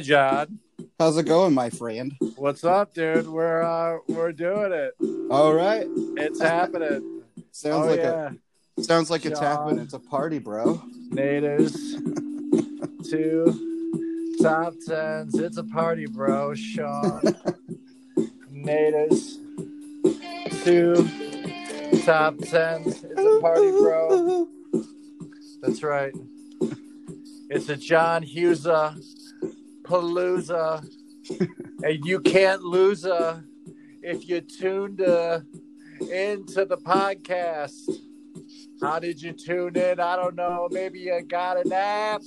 Hi, John. how's it going, my friend? What's up, dude? We're uh, we're doing it. All right, It's happening. sounds oh like yeah, a sounds like it's happening. It's a party, bro. natives. Two top tens. It's a party, bro. Sean. natives. Two top tens. It's a party, bro. That's right. It's a John Hughesa palooza, and you can't lose a if you tuned uh, into the podcast. How did you tune in? I don't know. Maybe you got a nap.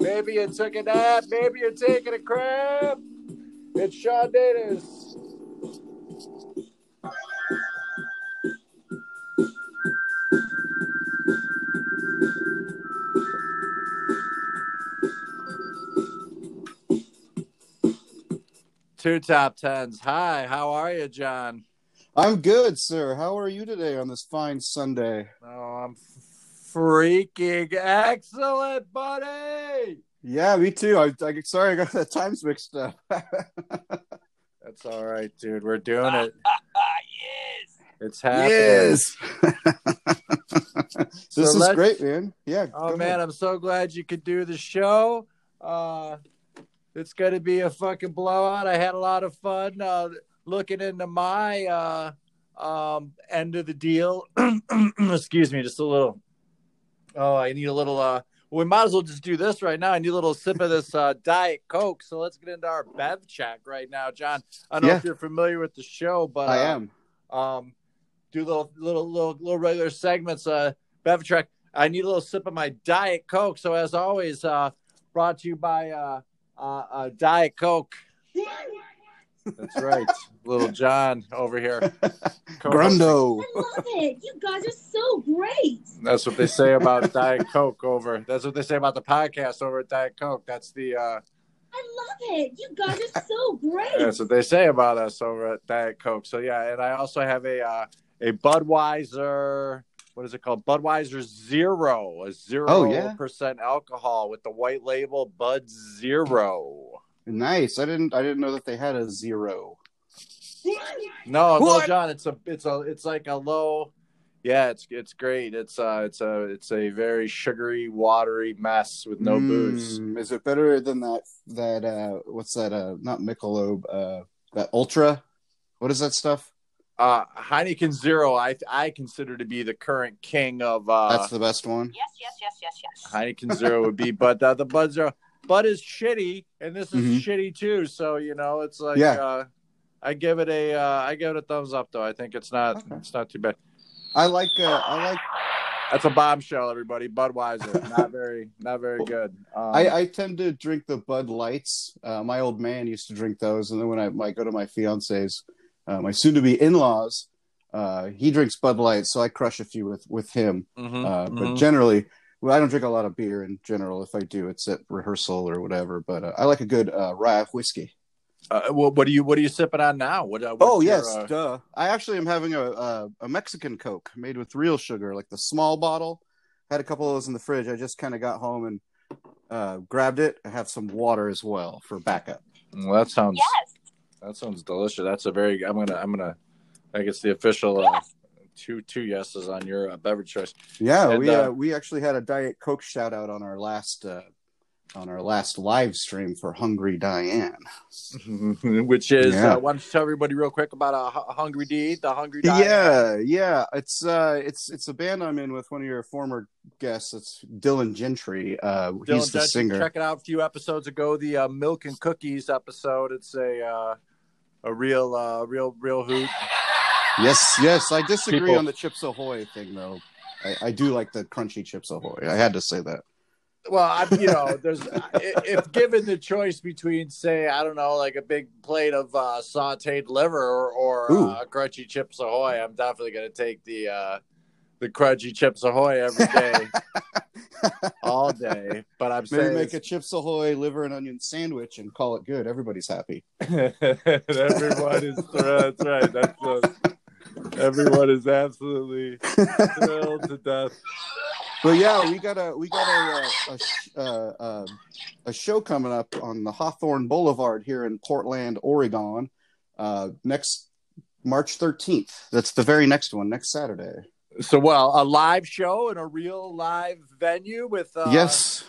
Maybe you took a nap. Maybe you're taking a crap. It's Sean Davis. Two top tens. Hi, how are you, John? I'm good, sir. How are you today on this fine Sunday? Oh, I'm freaking excellent, buddy. Yeah, me too. I, I sorry, I got the times mixed up. That's all right, dude. We're doing it. yes. It's happening. yes. this So is great, man. Yeah. Oh man, ahead. I'm so glad you could do the show. Uh, it's gonna be a fucking blowout. I had a lot of fun uh, looking into my uh, um, end of the deal. Excuse me, just a little. Oh, I need a little. Uh, we might as well just do this right now. I need a little sip of this uh, Diet Coke. So let's get into our Bev check right now, John. I don't know if you're familiar with the show, but I uh, am. um, do little little little little regular segments. Uh, Bev Trek. I need a little sip of my Diet Coke. So as always, uh, brought to you by uh, uh, uh, Diet Coke. That's right, little John over here. Grundo. I love it. You guys are so great. That's what they say about Diet Coke over. That's what they say about the podcast over at Diet Coke. That's the. Uh, I love it. You guys are so great. That's what they say about us over at Diet Coke. So yeah, and I also have a uh, a Budweiser. What is it called? Budweiser Zero, a zero Oh, yeah? percent alcohol with the white label Bud Zero. Nice. I didn't. I didn't know that they had a zero. No, no, What? John, it's a it's a it's like a low. Yeah, it's it's great. It's uh it's a it's a very sugary, watery mess with no booze. Mm, Is it better than that? That uh, what's that? Uh, not Michelob. Uh, that Ultra. What is that stuff? Uh, Heineken Zero, I I consider to be the current king of uh, That's the best one. Yes, yes, yes, yes, yes. Heineken Zero would be, but uh, the Bud Zero, Bud is shitty, and this is Mhm. shitty too. So you know, it's like, Yeah. uh, I give it a, uh, I give it a thumbs up though. I think it's not, Okay. it's not too bad. I like. Uh, I like. That's a bombshell, everybody. Budweiser, not very, not very good. Um, I, I tend to drink the Bud Lights. Uh, my old man used to drink those, and then when I, I go to my fiance's, uh, my soon-to-be in-laws, uh, he drinks Bud Light, so I crush a few with with him. mhm, Uh, But mhm. generally, well, I don't drink a lot of beer in general. If I do, it's at rehearsal or whatever. But uh, I like a good uh, rye whiskey. Uh, what, what are you, what are you sipping on now? What? Uh, Oh what's your, yes, uh, duh. I actually am having a, a a Mexican Coke made with real sugar, like the small bottle. Had a couple of those in the fridge. I just kind of got home and uh, grabbed it. I have some water as well for backup. well, that sounds, Yes. That sounds delicious. That's a very. I'm gonna, I'm gonna. I guess the official. Uh, Two two yeses on your uh, beverage choice. Yeah, And, we uh, uh, we actually had a Diet Coke shout out on our last uh, on our last live stream for Hungry Diane. which is Yeah. uh, why don't you tell everybody real quick about uh, Hu- Hungry D, the Hungry Diane? Yeah, yeah. It's uh it's it's a band I'm in with one of your former guests. It's Dylan Gentry. Uh Dylan he's the Gentry, singer. Check it out a few episodes ago, the uh, Milk and Cookies episode. It's a uh, a real, uh, real, real hoot. Yes, yes. I disagree People- on the Chips Ahoy thing though. I, I do like the crunchy Chips Ahoy. I had to say that. Well, I, you know, there's if given the choice between, say, I don't know, like a big plate of uh, sautéed liver or, or uh, crunchy Chips Ahoy, I'm definitely going to take the uh, the crunchy Chips Ahoy every day, all day. But I'm Maybe saying make a Chips Ahoy liver and onion sandwich and call it good. Everybody's happy. everyone is thrilled. that's right. That's uh, everyone is absolutely thrilled to death. But yeah, we got a we got a a, a, sh- uh, uh, a show coming up on the Hawthorne Boulevard here in Portland, Oregon, uh, next March thirteenth. That's the very next one, next Saturday. So, well, a live show in a real live venue with uh, yes,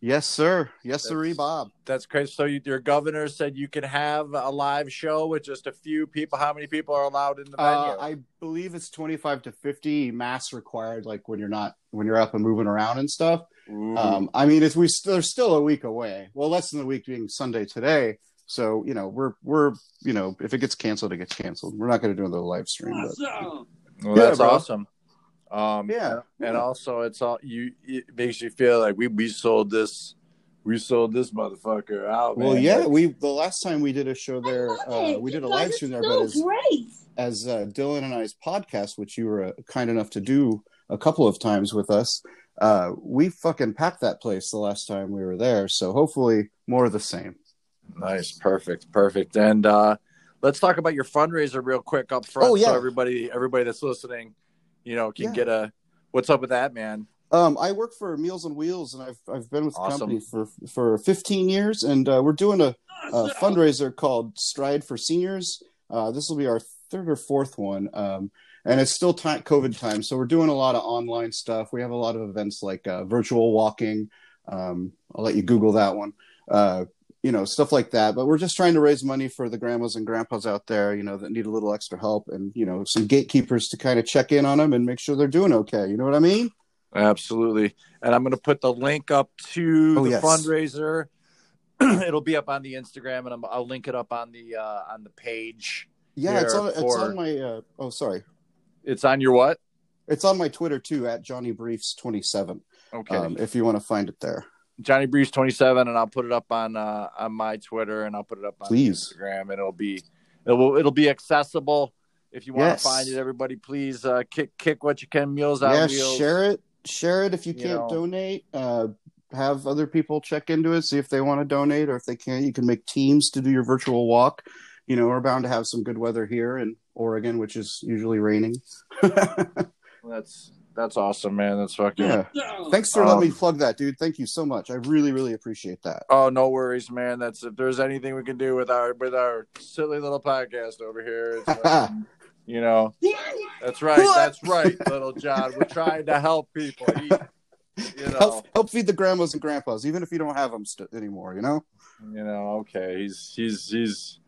yes, sir. Yes, sir, Bob. That's crazy. So you, your governor said you can have a live show with just a few people. How many people are allowed in the venue? Uh, I believe it's twenty five to fifty mass required, like when you're not when you're up and moving around and stuff. Um, I mean, it's we st- they're still a week away. Well, less than a week being Sunday today. So you know, we're we're you know, if it gets canceled, it gets canceled. We're not going to do another live stream. But well, yeah, that's bro. awesome. Um, Yeah, and yeah. also it's all you. It makes you feel like we we sold this, we sold this motherfucker out. well, man. yeah, we the last time we did a show there, uh, we did a live stream there, so but as great. as uh, Dylan and I's podcast, which you were uh, kind enough to do a couple of times with us, uh, we fucking packed that place the last time we were there. So hopefully more of the same. nice, perfect, perfect. And uh, let's talk about your fundraiser real quick up front, Oh, yeah. so everybody everybody that's listening, you know, can Yeah. get a. What's up with that, man? Um, I work for Meals on Wheels, and I've I've been with the company for for 15 years, and uh, we're doing a, a fundraiser called Stride for Seniors. Uh, this will be our third or fourth one, um, and it's still time, COVID time, so we're doing a lot of online stuff. We have a lot of events like uh, virtual walking. Um, I'll let you Google that one. You know, stuff like that. But we're just trying to raise money for the grandmas and grandpas out there, you know, that need a little extra help, and you know, some gatekeepers to kind of check in on them and make sure they're doing okay. You know what I mean? Absolutely. And I'm going to put the link up to Oh, the yes. fundraiser. It'll be up on the Instagram, and I'm, I'll link it up on the uh, on the page. Yeah, it's on it's on my uh, oh sorry. It's on your what? It's on my Twitter too at Johnny Briefs twenty seven. Okay, Um, if you want to find it there. Johnny Breeze 27, and I'll put it up on uh, on my Twitter, and I'll put it up on Please. Instagram, and it'll be it will it'll be accessible. If you want Yes. to find it, everybody, please uh, kick kick what you can. Meals out. yeah, wheels. share it. Share it if you You can't know. donate. Uh, have other people check into it, see if they want to donate, or if they can't, you can make teams to do your virtual walk. You know, we're bound to have some good weather here in Oregon, which is usually raining. That's that's awesome, man. That's fucking. yeah. Thanks for Um, letting me plug that, dude. Thank you so much. I really, really appreciate that. Oh, no worries, man. That's if there's anything we can do with our with our silly little podcast over here. It's fucking, you know, that's right. That's right, little John. We're trying to help people. He, you know, Help, help feed the grandmas and grandpas, even if you don't have them st- anymore. You know. you know. Okay, he's he's he's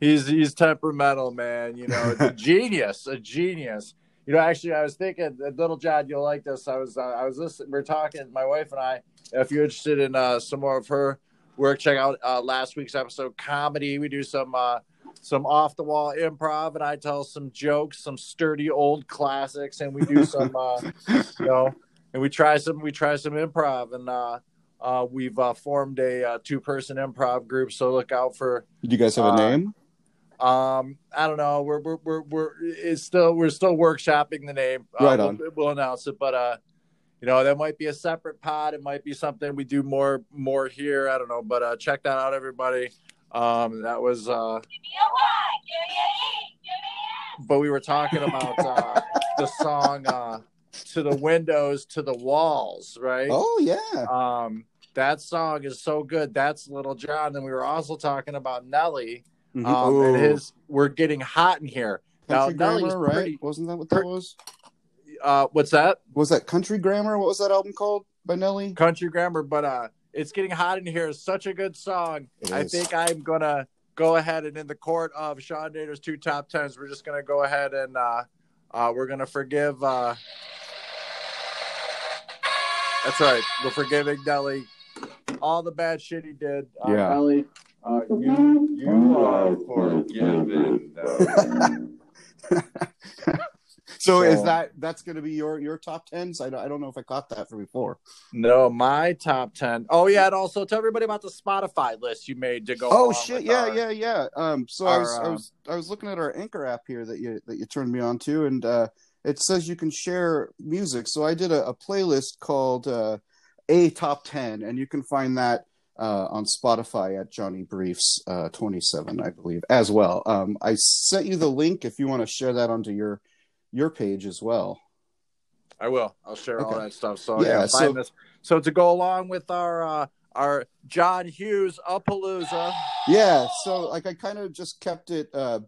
he's he's temperamental, man. You know, a genius, a genius. You know, actually, I was thinking, little John, you'll like this. I was uh, I was listening. We are talking, my wife and I. If you're interested in uh, some more of her work, check out uh, last week's episode, comedy. We do some. Uh, some off the wall improv, and I tell some jokes, some sturdy old classics, and we do some, uh, you know, and we try some, we try some improv, and uh, uh, we've uh, formed a uh, two person improv group. So look out for. Did you guys have a name? Um, I don't know. We're we're we're, we're it's still we're still workshopping the name. Uh, Right we'll- on. We'll, announce it, but uh, you know, that might be a separate pod. It might be something we do more more here. I don't know, but uh, check that out, everybody. Um, that was uh, but we were talking about uh, the song uh, "To the Windows, to the Walls," right? Oh yeah. Um, that song is so good. That's Little John. And we were also talking about Nelly. Mhm. Um, and his "We're Getting Hot in Here." Country Nelly's Grammar, right? pretty- Wasn't that what that per- was? Uh, what's that? Was that Country Grammar? What was that album called by Nelly? Country Grammar, but uh, It's getting hot in here. It's such a good song. It I is. think I'm gonna go ahead and in the court of Sean Nader's two top tens, we're just gonna go ahead and uh, uh, we're gonna forgive. Uh, that's right. We're forgiving Nelly all the bad shit he did. Uh, Yeah. Nelly, uh, you you are forgiven. So is that that's going to be your your top tens? I don't, I don't know if I caught that from before. No, my top ten. Oh yeah, and also tell everybody about the Spotify list you made to go. Oh shit! Yeah, our- yeah, yeah. Um, so I our, was I uh, was I was looking at our Anchor app here that you that you turned me on to, and uh, it says you can share music. So I did a, a playlist called uh, a top ten, and you can find that uh, on Spotify at Johnny Briefs uh, twenty seven, I believe, as well. Um, I sent you the link if you want to share that onto your your page as well. I will. I'll share all that stuff. So Yeah, so- this. So to go along with our uh, our John Hughes A-Palooza. Yeah, so like I kind of just kept it. Uh,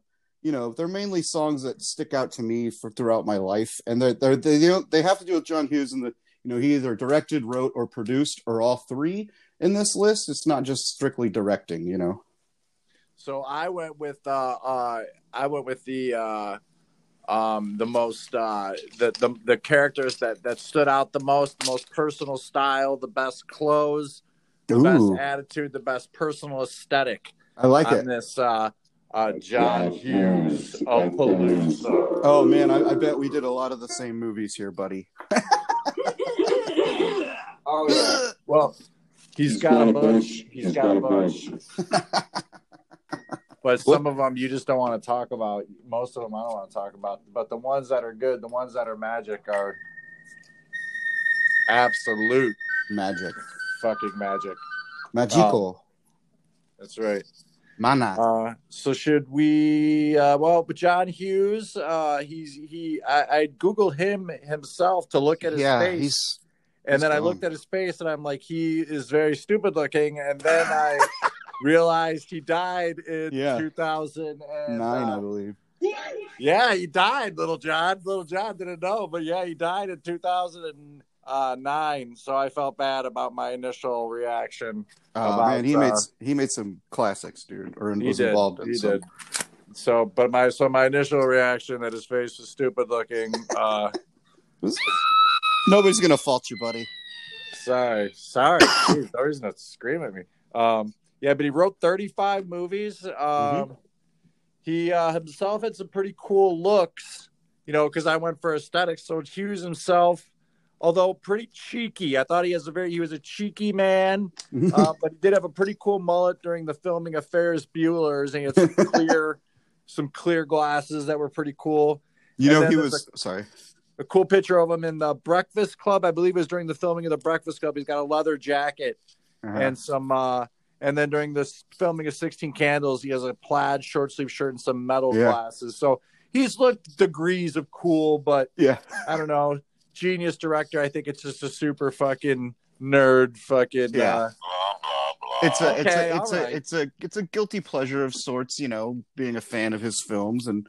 you know, they're mainly songs that stick out to me for throughout my life, and they're, they're they don't they have to do with John Hughes and the you know he either directed, wrote, or produced, or all three in this list. It's not just strictly directing, you know. So I went with uh, uh I went with the uh um the most uh the the, the characters that that stood out the most, the most personal style, the best clothes, the best attitude, the best personal aesthetic I like on it. this uh uh John Hughes A-Palooza. Oh man, I, I bet we did a lot of the same movies here, buddy. Oh yeah. Well, he's got a bunch. He's got a bunch. But some of them you just don't want to talk about. Most of them I don't want to talk about. But the ones that are good, the ones that are magic, are absolute Magic, fucking magic. magical, That's right. mana. Uh, so should we? Uh, well, but John Hughes, uh, he's he. I, I googled him himself to look at his yeah, face. He's And then I looked at his face and I'm like, he is very stupid looking. And then I realized he died in Yeah. 2009. nine, I believe. yeah, he died, little John. Little John didn't know, but yeah, he died in 2009. So I felt bad about my initial reaction. Oh About, man, he uh, made he made some classics, dude, or He was did. involved in He some. did. So, but my so my initial reaction that his face was stupid looking. Uh, Nobody's gonna fault you, buddy. Sorry, sorry. Jeez, no reason to scream at me. Um, yeah, but he wrote 35 movies. Um, Mm-hmm. He uh, himself had some pretty cool looks, you know, because I went for aesthetics. So Hughes himself, although pretty cheeky, I thought he has a very he was a cheeky man, uh, but he did have a pretty cool mullet during the filming of Ferris Bueller's, and he had some clear, some clear glasses that were pretty cool. You And know, he was sorry. A cool picture of him in the Breakfast Club. I believe it was during the filming of the Breakfast Club. He's got a leather jacket Uh-huh. and some, uh, and then during this filming of Sixteen Candles, he has a plaid short sleeve shirt and some metal Yeah. glasses. So he's looked degrees of cool, but yeah, I don't know, genius director. I think it's just a super fucking nerd, fucking. Yeah. Uh, it's a it's Okay, a it's a right. it's a it's a guilty pleasure of sorts. You know, being a fan of his films, and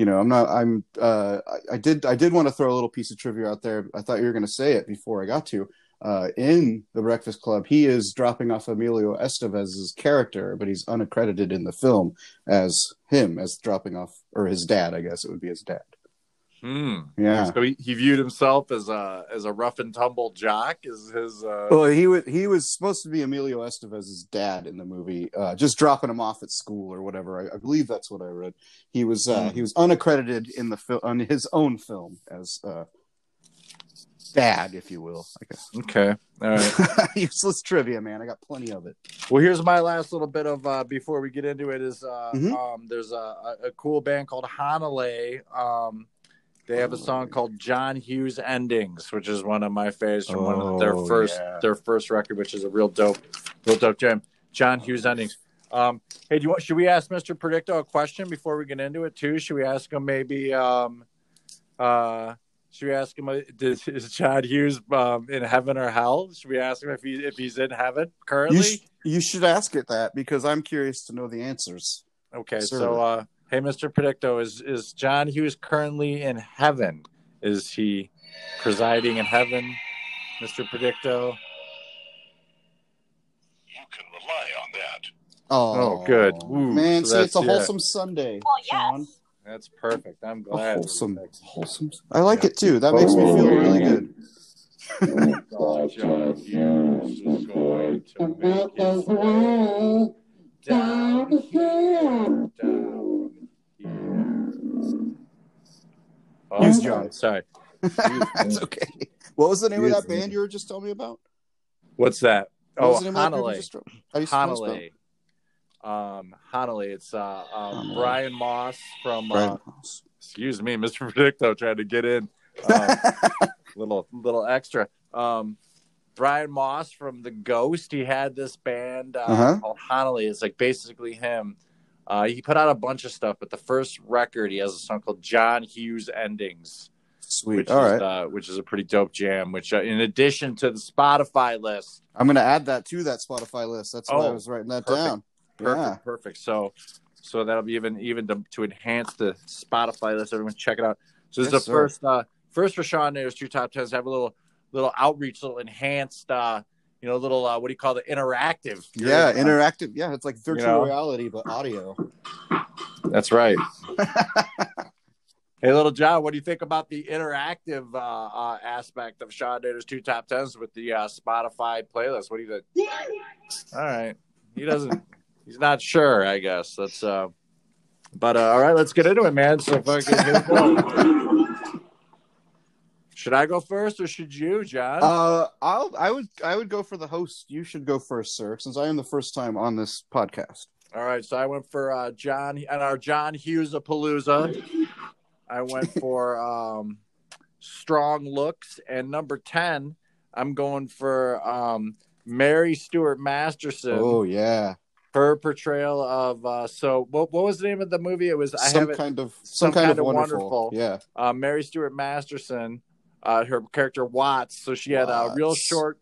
you know, I'm not. I'm. uh I, I did I did want to throw a little piece of trivia out there. I thought you were going to say it before I got to. Uh, in the Breakfast Club, he is dropping off Emilio Estevez's character, but he's unaccredited in the film as him, as dropping off, or his dad. I guess it would be his dad. Hmm. Yeah. So he, he viewed himself as a as a rough and tumble jock. Is his uh, Well, he was he was supposed to be Emilio Estevez's dad in the movie, uh, just dropping him off at school or whatever. I, I believe that's what I read. He was uh, Hmm. he was unaccredited in the film on his own film as uh, dad, if you will. I guess. okay? All right. Useless trivia, man. I got plenty of it. Well, here's my last little bit of uh, before we get into it is uh, Mhm. um, there's a, a, a cool band called Hanalei. Um, they have a song called John Hughes Endings, which is one of my favorites from one of their Oh, first yeah. their first record, which is a real dope, real dope jam. John Hughes Endings. Um, hey, do you want? Should we ask Mr. Predicto a question before we get into it too? Should we ask him maybe? Um, uh, should we ask him? uh, Is, is John Hughes um, in heaven or hell? Should we ask him if he if he's in heaven currently? You, sh- you should ask it that because I'm curious to know the answers. Okay, Sure. so uh, hey, Mr. Predicto, is is John Hughes currently in heaven? Is he presiding in heaven, Mr. Predicto? you can rely on that. Oh, Oh, good. Ooh, man. so See, it's a that's- yeah. wholesome Sunday. Well, Sean. yes. That's perfect. I'm A glad. wholesome, wholesome. I like it too. That makes me feel really oh, good. Oh, John Hughes is going to make his way down here, down here. Oh, Who's John? Sorry. That's okay. What was the name of Yes, that band you were just telling me about? What's that? What Oh, was the name of that group you Hanalei. just- How do you spell it? Hanalei. Um, Hanalei. It's uh, um, Hanalei. Brian Moss from. Brian Uh, Moss. excuse me, Mr. Predicto, trying to get in. Um, little little extra. Um, Brian Moss from The Ghost. He had this band uh, Uh-huh. called Hanalei. It's like basically him. Uh, he put out a bunch of stuff, but the first record he has a song called John Hughes Endings, Sweet. which All is right. uh, which is a pretty dope jam. Which, uh, in addition to the Spotify list, I'm going to add that to that Spotify list. That's why I Oh, was writing that perfect. down. perfect, Yeah. perfect. So, so that'll be even even to, to enhance the Spotify list. Everyone, check it out. So this Yes, is the sir. first uh first for Sean Nader's two top tens. Have a little little outreach, little enhanced, uh, you know, little uh, what do you call it, interactive? Yeah, Uh, interactive. Yeah, it's like virtual know? reality, but audio. That's right. hey, little John, what do you think about the interactive uh, uh, aspect of Sean Nader's two top tens with the uh, Spotify playlist? What do you think? All right, he doesn't. he's not sure. I guess that's. uh But uh, all right, let's get into it, man. So fucking here we go. Should I go first or should you, John? Uh, I'll. I would. I would go for the host. You should go first, sir, since I am the first time on this podcast. All right, so I went for uh, John and our John Hughes of Palooza. I went for um, strong looks, and number ten, I'm going for um, Mary Stuart Masterson. Oh yeah, Her portrayal of uh, so what? What was the name of the movie? It was I some kind of some some, kind, kind of of wonderful. wonderful. Yeah. uh, Mary Stuart Masterson, uh, her character Watts. So she had a real short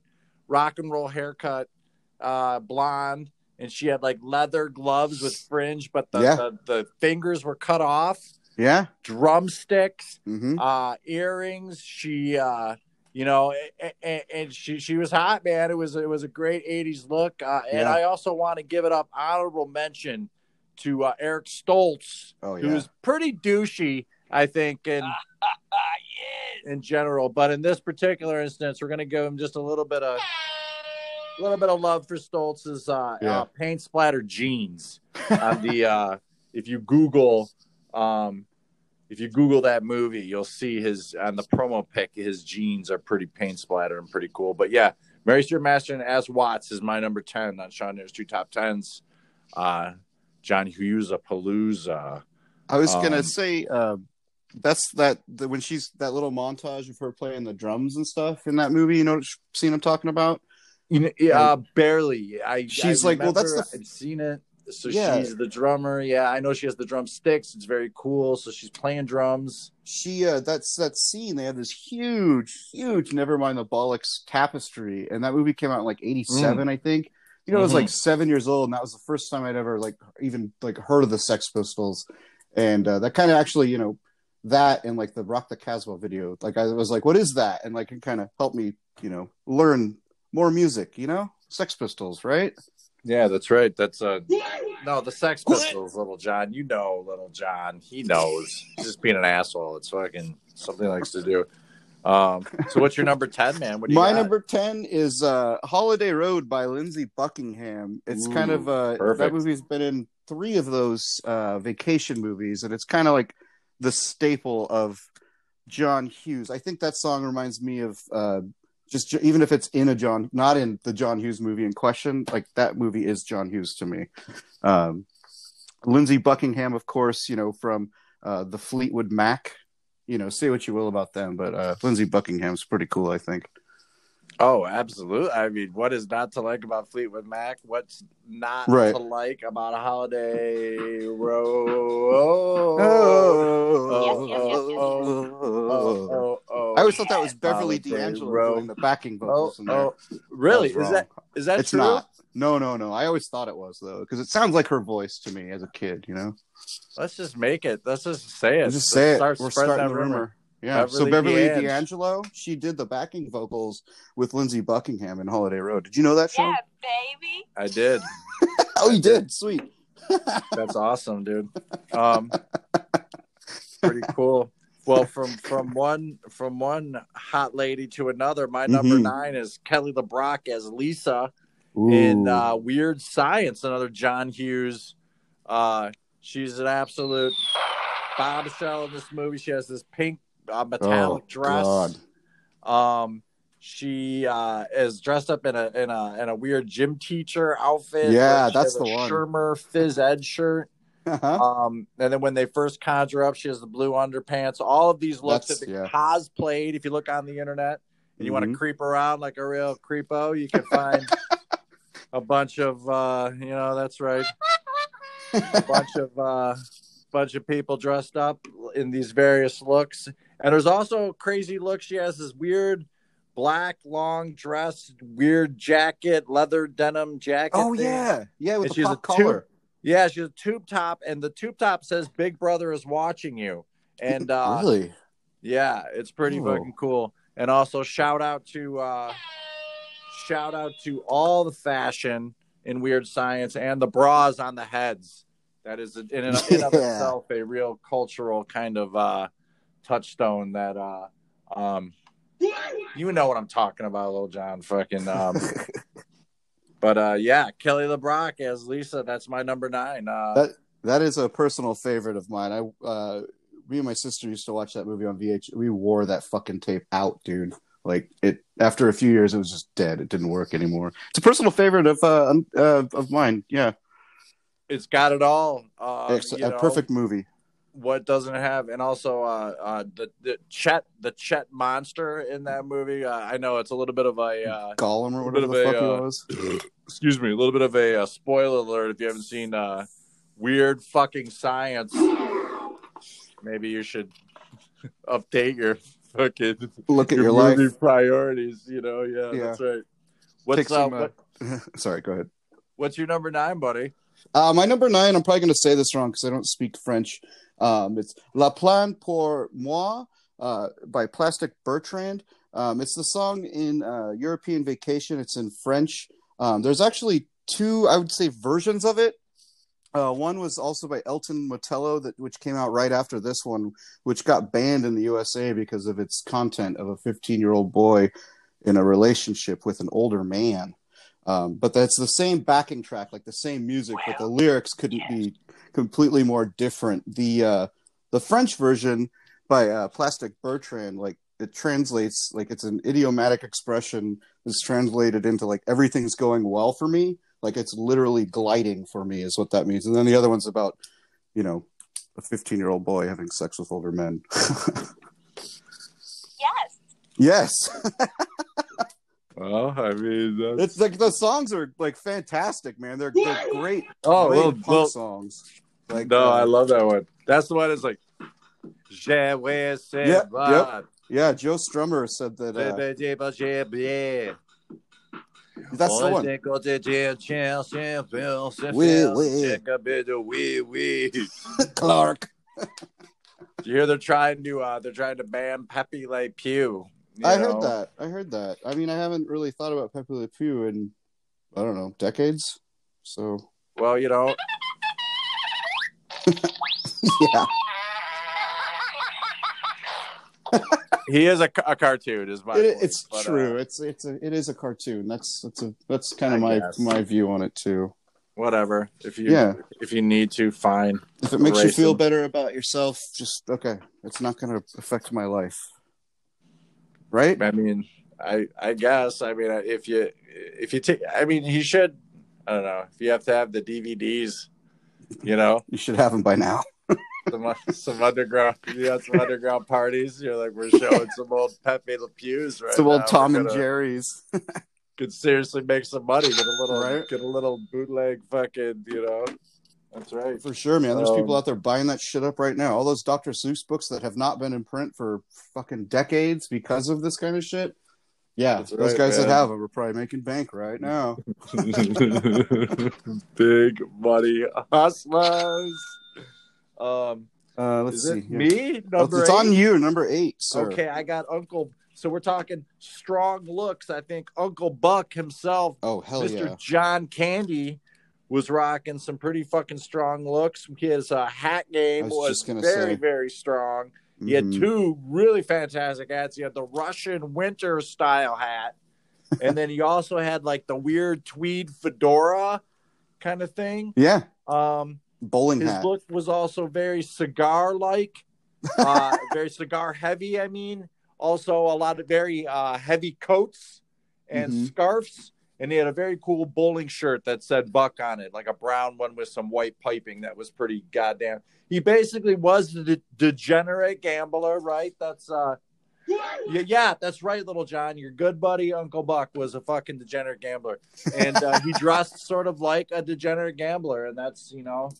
rock and roll haircut, uh, blonde, and she had like leather gloves with fringe, but the, Yeah. the, the fingers were cut off, Yeah. drumsticks, Mm-hmm. uh, earrings. She, uh, you know, and, and she she was hot, man. It was it was a great '80s look, uh, and Yeah. I also want to give it up honorable mention to uh, Eric Stoltz Oh yeah. who's pretty douchey, I think, in in general. But in this particular instance, we're going to give him just a little bit of a little bit of love for Stoltz's uh, Yeah. uh, paint splatter jeans. on the uh, if you Google um, if you Google that movie, you'll see his on the promo pic. His jeans are pretty paint splatter and pretty cool. But yeah, Mary Stuart Masterson as Watts is my number ten on Sean Nader's two top tens. Uh, John Hughes a Palooza. I was Um, gonna say uh, that's that the, when she's that little montage of her playing the drums and stuff in that movie. You know what scene I'm talking about? You know, yeah, uh, barely. I She's I like, well, that's the- I've seen it. So Yeah. she's the drummer. Yeah, I know she has the drumsticks. It's very cool. So she's playing drums. She uh, that's that scene. They have this huge, huge. Never mind the bollocks tapestry, and that movie came out in like '87, I think. You know, I was like seven years old, and that was the first time I'd ever like even like heard of the Sex Pistols, and uh, that kind of actually, you know, that and like the Rock the Casbah video, like I was like, what is that? And like it kind of helped me, you know, learn more music. You know, Sex Pistols, right? Yeah, that's right. That's uh no the Sex Pistols, little John. You know, little John. He knows. He's just being an asshole. It's fucking something he likes to do. Um. So what's your number ten, man? What do you My got? number ten is uh, "Holiday Road" by Lindsey Buckingham. It's Ooh, kind of uh, that movie's been in three of those uh, vacation movies, and it's kind of like the staple of John Hughes. I think that song reminds me of uh, just even if it's in a John, not in the John Hughes movie in question. Like that movie is John Hughes to me. Um, Lindsey Buckingham, of course, you know from uh, the Fleetwood Mac. You know, say what you will about them, but uh, Lindsey Buckingham's pretty cool. I think. Oh, absolutely. I mean, what is not to like about Fleetwood Mac? What's not Right. to like about a holiday? Oh, oh, oh, oh. I always thought that was oh, Beverly Holiday D'Angelo Road. doing the backing Oh, vocals in there. oh, really? That Is that that it's true? not. No, no, no. I always thought it was though, because it sounds like her voice to me as a kid. You know, Let's just make it. Let's just say it. Let's just Let's say it. start We're spreading starting that the rumor. Yeah. so Beverly Beverly D'Ange. D'Angelo, she did the backing vocals with Lindsey Buckingham in Holiday Road. Did you know that show? Yeah, baby. I did. oh, you did. Sweet. That's awesome, dude. Um, pretty cool. Well, from from one from one hot lady to another, my number Mhm. nine is Kelly LeBrock as Lisa in uh, Weird Science, another John Hughes. Uh, she's an absolute bombshell in this movie. She has this pink uh, metallic Oh, dress. God. Um, she uh, is dressed up in a in a in a weird gym teacher outfit. Yeah, that's the one. Shermer Phys Ed shirt. Uh-huh. Um, and then when they first conjure up, she has the blue underpants. All of these looks That's- have been yeah. cosplayed. If you look on the internet and you want Mhm. to creep around like a real creepo, you can find a bunch of uh, you know, that's right, a bunch of uh, bunch of people dressed up in these various looks. And there's also crazy looks. She has this weird black long dress, weird jacket, leather denim jacket. Oh thing. yeah, yeah, with And she's a collar. Yeah, she's a tube top, and the tube top says "Big Brother is watching you." And uh, really? yeah, it's pretty Oh. fucking cool. And also shout out to uh, shout out to all the fashion in Weird Science and the bras on the heads. That is in, in, in of Yeah. itself a real cultural kind of uh, touchstone. That uh, um, you know what I'm talking about, little John. Fucking. Um, but uh, yeah, Kelly LeBrock as Lisa. That's my number nine. Uh, That that is a personal favorite of mine. I uh me and my sister used to watch that movie on VH. We wore that fucking tape out, dude. Like it after a few years it was just dead. It didn't work anymore. It's a personal favorite of uh, uh of mine. Yeah. it's got it all. Uh, it's a know, perfect movie. What doesn't it have? And also, uh, uh, the the Chet the Chet monster in that movie. Uh, I know it's a little bit of a uh, Gollum or whatever the a, fuck uh, he was. excuse me, a little bit of a, uh spoiler alert if you haven't seen uh, Weird Fucking Science. Maybe you should update your fucking Look at your, your, life. priorities. You know, yeah, Yeah. that's right. What's uh, some, uh, what, Sorry, go ahead. what's your number nine, buddy? Uh, my number nine, I'm probably going to say this wrong because I don't speak French. Um, it's La Plan pour moi uh, by Plastic Bertrand. Um, it's the song in uh, European Vacation. It's in French. Um, there's actually two, I would say, versions of it. Uh, one was also by Elton Motello, that which came out right after this one, which got banned in the USA because of its content of a 15 year old boy in a relationship with an older man. Um, but that's the same backing track, like the same music, but the lyrics couldn't be completely more different. The uh, the French version by uh, Plastic Bertrand, like it translates like it's an idiomatic expression that's translated into like everything's going well for me. Like it's literally gliding for me is what that means. And then the other one's about, you know, a 15 year old boy having sex with older men. Yes. yes. Well, I mean, that's... It's like the songs are like fantastic, man. They're, they're great, oh, great well, punk well, songs. Like no, uh, I love that one. That's the one. That's like, Je vais Yep, savoir. yeah. Joe Strummer said that. Uh, that's the one. Oui, oui. Clark. You hear they're trying to uh they're trying to ban Pepe Le Pew. I know? heard that. I heard that. I mean, I haven't really thought about Pepe Le Pew in I don't know decades. So Well, you know, yeah, he is a, a cartoon, is my. it, it's but, uh, true. it's it's a it is a cartoon. That's that's a that's kind of my guess. my view on it too. whatever. If you Yeah. if you need to, fine. If it makes you feel them. better about yourself, just okay. It's not going to affect my life, right? I mean, I I guess. I mean, if you if you take, I mean, he should. I don't know. If you have to have the DVDs, you know, You should have them by now. some some underground, you some underground parties. You're like, we're showing some old Pepe Le Pews right Some now. old Tom We're and Jerry's. Could seriously make some money. Get a little, Right. get a little bootleg, fucking, you know. That's right. For sure, man. There's Um, people out there buying that shit up right now. All those Dr. Seuss books that have not been in print for fucking decades because of this kind of shit. Yeah, That's those right, guys that have them are probably making bank right now. Big money hustlers. Um, Uh, let's Is see. it here. me? Oh, Number it's on you, number eight, sir. Okay, I got Uncle. So we're talking strong looks. I think Uncle Buck himself, Oh hell Mr. yeah! John Candy, was rocking some pretty fucking strong looks. His uh, hat game was was, very, say. very strong. He had Mhm. two really fantastic hats. He had the Russian winter style hat, and then he also had like the weird tweed fedora kind of thing. Yeah, Um, bowling his hat. look was also very cigar like, uh, very cigar heavy. I mean, also a lot of very uh, heavy coats and Mhm. scarves. And he had a very cool bowling shirt that said Buck on it, like a brown one with some white piping that was pretty goddamn. He basically was the de- degenerate gambler, right? That's uh yeah, yeah, that's right, little John. Your good buddy Uncle Buck was a fucking degenerate gambler, and uh, he dressed sort of like a degenerate gambler, and that's you know,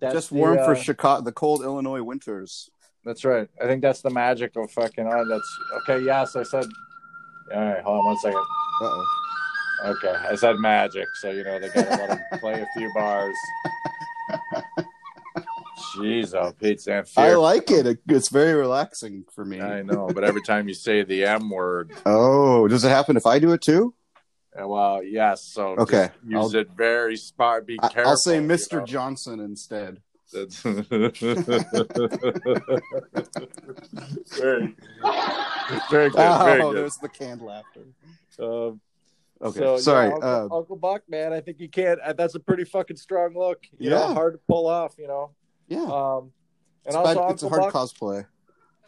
that's Just the, warm for uh, Chicago, the cold Illinois winters. That's right. I think that's the magic of fucking. Oh, that's okay. Yes, I said. All right, hold on one second. Uh oh. Okay, I said magic, so you know they gotta let him play a few bars. Jeez, oh Pete San I like it. It- It's very relaxing for me. I know, but every time you say the M word, Oh, does it happen if I do it too? well, yes. So Okay, use I'll- it very smart. Be careful. I'll say you Mr. know? Johnson instead. That's very, very good. Very oh, good. there's the canned laughter. Um, Okay, So, yeah, sorry. Uncle, uh, Uncle Buck, man, I think you can't. uh, That's a pretty fucking strong look. You know, Yeah. hard to pull off. You know, yeah, um, and it's, also bad- it's a hard Buck. cosplay.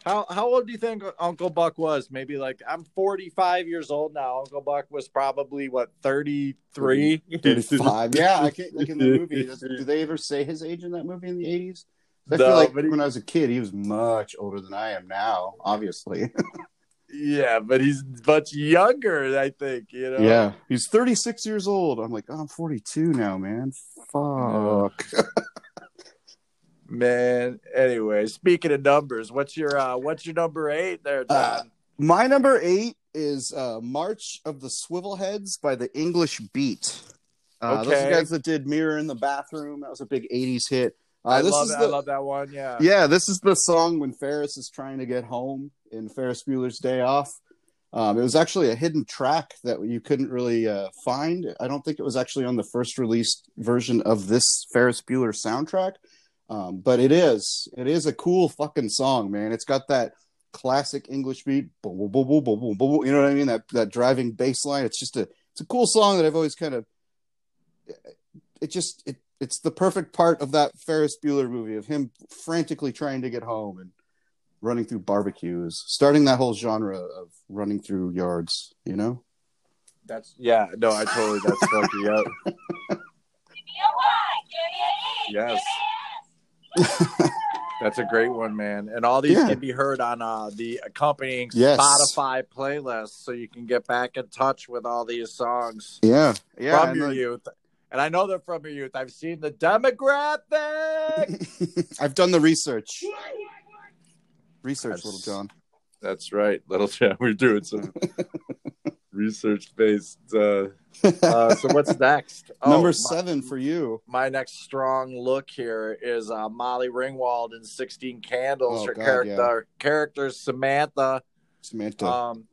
how how old do you think Uncle Buck was? Maybe like I'm 45 years old now. Uncle Buck was probably what 33. 35. yeah, I can't like in the movie. does- Do they ever say his age in that movie in the 80s? I feel No, like but he- when I was a kid, he was much older than I am now. Obviously, yeah, but he's much younger. I think you know. yeah, he's 36 years old. I'm like, oh, I'm 42 now, man. Fuck. man. Anyway, speaking of numbers, what's your uh what's your number eight there, John? Uh, My number eight is uh, March of the Swivelheads by the English Beat. Uh, Those Okay. the guys that did Mirror in the Bathroom. That was a big 80s hit. Uh, I this love the, I love that one. Yeah. Yeah, this is the song when Ferris is trying to get home in Ferris Bueller's Day Off. Um, it was actually a hidden track that you couldn't really uh, find. I don't think it was actually on the first released version of this Ferris Bueller soundtrack, um, but it is. It is a cool fucking song, man. It's got that classic English beat, boom, boom, boom, boom, boom, boom, boom. You know what I mean? That that driving bass line. It's just a it's a cool song that I've always kind of. It just it it's the perfect part of that Ferris Bueller movie of him frantically trying to get home and running through barbecues, starting that whole genre of running through yards. You know? That's yeah. No, I totally. That's fucking yeah. Yes. That's a great one, man. And all these Yeah. can be heard on uh, the accompanying Yes. Spotify playlist, so you can get back in touch with all these songs Yeah, yeah. from your like- youth. And I know they're from your youth. I've seen the demographic. I've done the research. Research, That's- little John. That's right, little John. We're doing some research based. Uh, uh, so what's next? Oh, Number my- seven for you. my next strong look here is uh, Molly Ringwald in 16 Candles. Oh, Her God, character character Samantha. Samantha. Um,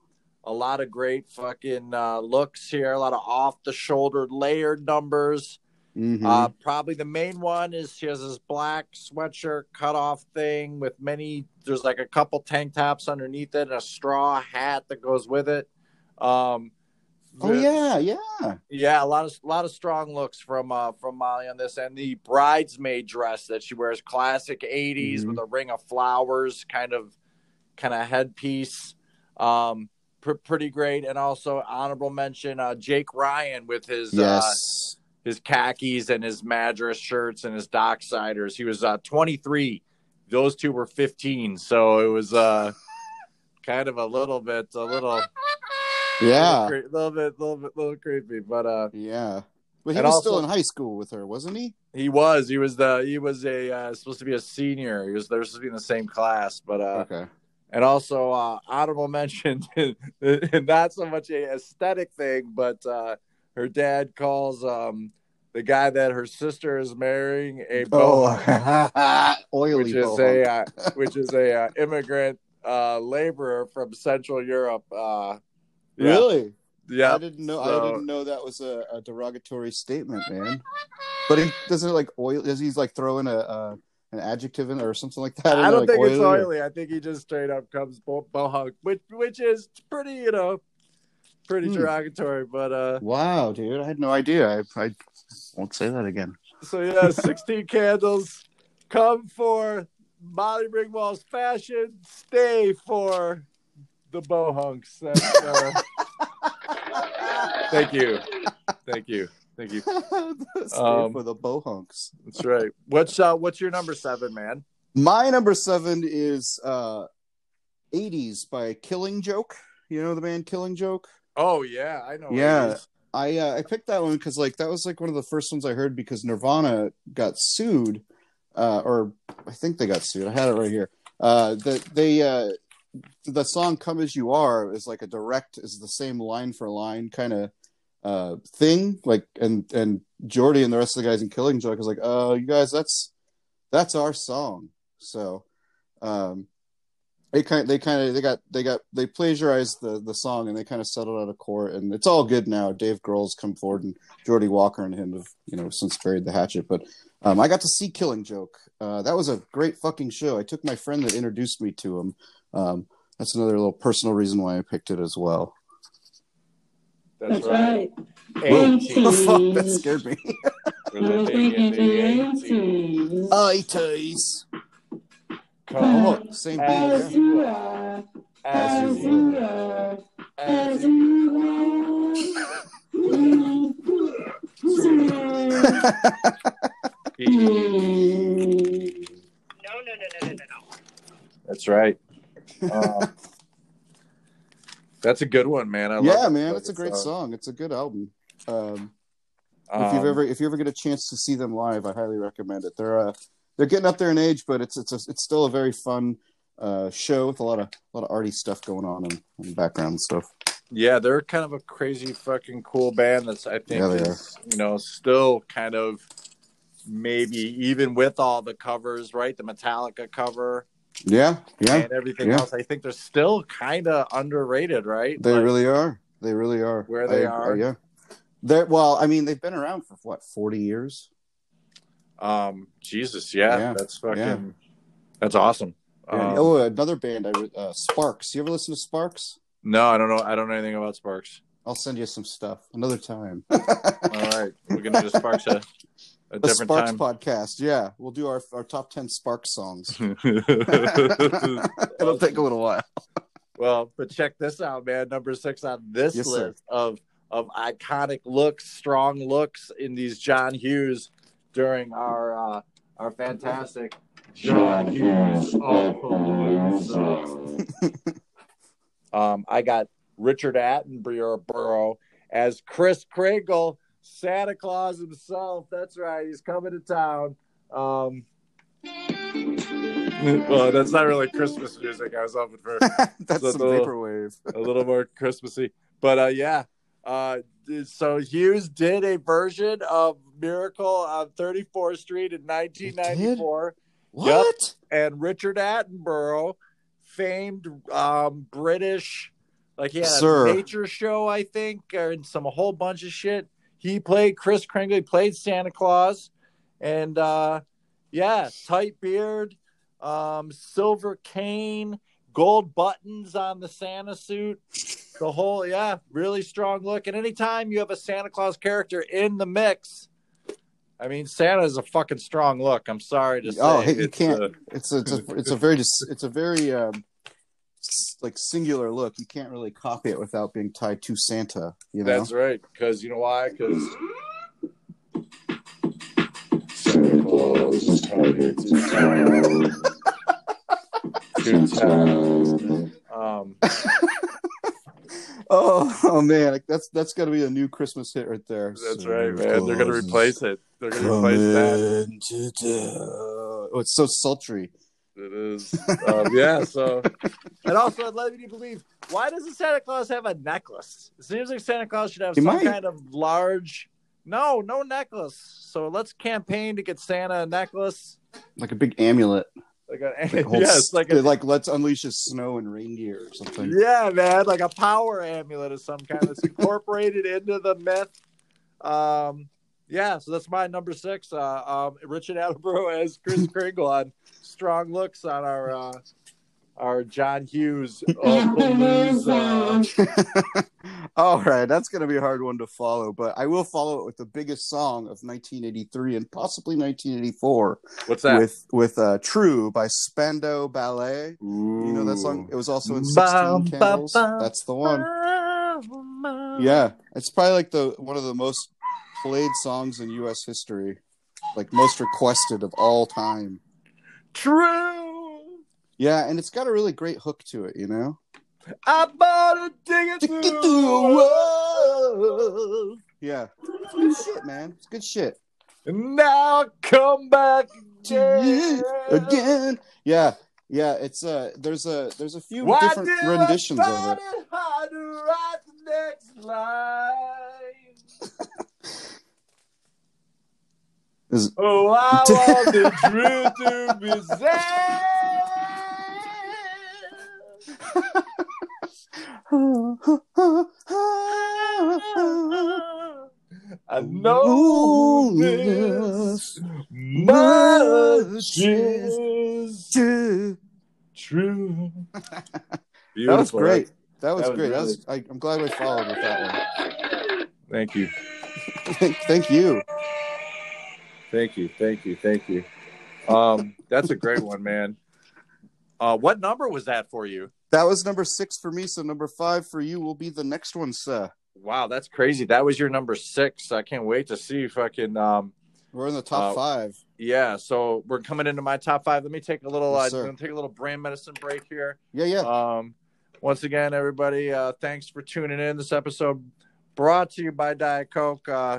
a lot of great fucking uh, looks here. A lot of off the shoulder layered numbers. Mhm. Uh, probably the main one is she has this black sweatshirt cutoff thing with many. There's like a couple tank tops underneath it, and a straw hat that goes with it. Um, oh yeah, yeah. yeah, a lot of a lot of strong looks from uh from Molly on this, and the bridesmaid dress that she wears, classic '80s Mhm. with a ring of flowers, kind of kind of headpiece. Um, pr- pretty great, and also honorable mention uh, Jake Ryan with his uh, his khakis and his Madras shirts and his Docksiders. He was uh 23. Those two were 15, so it was uh kind of a little bit a little yeah. a little, little bit little bit little creepy, but uh Yeah. But he was also- still in high school with her, wasn't he? He was. He was the. He was a uh, supposed to be a senior. He was. They were supposed to be in the same class, but uh, okay. And also uh, honorable mention, not so much a aesthetic thing, but uh, her dad calls um, the guy that her sister is marrying, a Oh, Bohunk, oily. which is a uh, which is a uh, immigrant uh, laborer from Central Europe. Uh, yeah, really. Yeah. I didn't know. so- I didn't know that was a, a derogatory statement, man. But he doesn't like oil. He's like throwing a, a an adjective in or something like that? I don't like think it's or- oily. I think he just straight up comes bo- bohunk, which which is pretty, you know, pretty Hmm. derogatory. But uh, Wow, dude! I had no idea. I, I won't say that again. so yeah, sixteen candles come for Molly Ringwald's fashion. Stay for the bohunks. That's, uh, thank you, thank you, thank you. Um, for the bohunks. That's right. What's uh, what's your number seven, man? My number seven is uh, "80s" by Killing Joke. You know the band Killing Joke. Oh yeah, I know. Yeah. I uh, I picked that one because like that was like one of the first ones I heard because Nirvana got sued, uh, or I think they got sued. I had it right here. Uh, that they uh, the song "Come as You Are" is like a direct is the same line for line kind of uh thing. Like and and Geordie and the rest of the guys in Killing Joke is like, oh, you guys, that's that's our song. So, um, they kind they kind of they got they got they plagiarized the the song and they kind of settled out of court and it's all good now. Dave Grohl's come forward and Geordie Walker and him have you know since buried the hatchet. But um, I got to see Killing Joke. Uh, that was a great fucking show. I took my friend that introduced me to him. Um, that's another little personal reason why I picked it as well. That's, That's right. right. Eighteen. Fuck, that scared me. We're living in the 80s. Ites. Come Oh, same As beat. you are, as as you you are, as as you you are. No, no, no, no, no, no, no. That's right. Uh, that's a good one, man. I yeah, man, it's a great song. It's a good album. Um, if Um, you've ever if you ever get a chance to see them live, I highly recommend it. They're uh, they're getting up there in age, but it's it's a, it's still a very fun uh, show with a lot of a lot of arty stuff going on and, and background stuff. yeah, they're kind of a crazy fucking cool band. That's I think Yeah, is, you know still kind of maybe even with all the covers, right? The Metallica cover Yeah, yeah, and everything yeah. else. I think they're still kind of underrated, right? they Like, really are. They really are. Where they I- are. yeah. They're well. I mean, they've been around for what forty years. Um, Jesus, yeah, Yeah, that's fucking, yeah. that's awesome. Um, oh, another band. I uh, Sparks. You ever listen to Sparks? no, I don't know. I don't know anything about Sparks. I'll send you some stuff another time. All right, we're gonna do Sparks a, a different Sparks time. podcast. Yeah, we'll do our our top ten Sparks songs. It'll take a little while. well, but check this out, man. Number six on this Yes, sir. list of of iconic looks, strong looks in these John Hughes during our uh, our fantastic John Hughes um, I got Richard Attenborough as Kris Kringle, Santa Claus himself. That's right, he's coming to town. Um, well, that's not really Christmas music. I was hoping for That's So some the- vaporwave. a little more Christmassy. But uh, yeah, uh, so Hughes did a version of Miracle on 34th Street in 1994, What? and Richard Attenborough, famed um, British, like he had Sir. a nature show, I think, and some a whole bunch of shit. He played Kris Kringle, he played Santa Claus, and uh, yeah, tight beard, um, silver cane, gold buttons on the Santa suit. The whole, yeah, really strong look. And anytime you have a Santa Claus character in the mix, I mean, Santa is a fucking strong look. I'm sorry to say. Oh, hey, you It's, can't. uh, It's a, it's a it's a very it's a very um, like singular look. You can't really copy it without being tied to Santa. You know. That's right. Because you know why? Because Santa Claus is coming to town. to town. Um, Oh, oh man, like, that's that's got to be a new Christmas hit right there. that's Santa right, man. They're gonna replace it. They're gonna replace that. coming to town. Oh, it's so sultry. It is. Um, yeah. So, and also, it led me to believe why doesn't Santa Claus have a necklace? It seems like Santa Claus should have He some might. kind of large No, no necklace. So let's campaign to get Santa a necklace. Like a big amulet. Like a That holds- yes, like a like let's unleash his snow and reindeer or something. Yeah, man, like a power amulet of some kind that's incorporated into the myth. Um, yeah, so that's my number six. Uh, um, Richard Attleboro as Kris Kringle on strong looks on our uh, our John Hughes. Palooza. All right, that's going to be a hard one to follow, but I will follow it with the biggest song of 1983 and possibly 1984 What's that? with with uh, "True" by Spandau Ballet. You know that song? It was also in 16 bum, Candles. bum. That's the one. Yeah, it's probably like the one of the most played songs in U.S. history, like most requested of all time. True. Yeah, and it's got a really great hook to it, you know. I bought a ticket To through, whoa. Yeah, it's good shit, man. It's good shit. and now come back again. again. Yeah, yeah. It's uh, there's a there's a few Why different renditions of it. it hard to write the next line? Is- Oh, I want the truth to be said. I know this much is That true. was great. That was That was great. That was, I, I'm glad we followed with that one. Thank you. Thank you. Thank you. Thank you. Thank you. Um, that's a great one, man. Uh, what number was that for you? That was number six for me. So number five for you will be the next one, sir. Wow, that's crazy. That was your number six. I can't wait to see if fucking um We're in the top Uh, five. yeah, so we're coming into my top five. Let me take a little Yes, uh, take a little brain medicine break here. Yeah, yeah. Um once again, everybody, uh thanks for tuning in. This episode brought to you by Diet Coke. Uh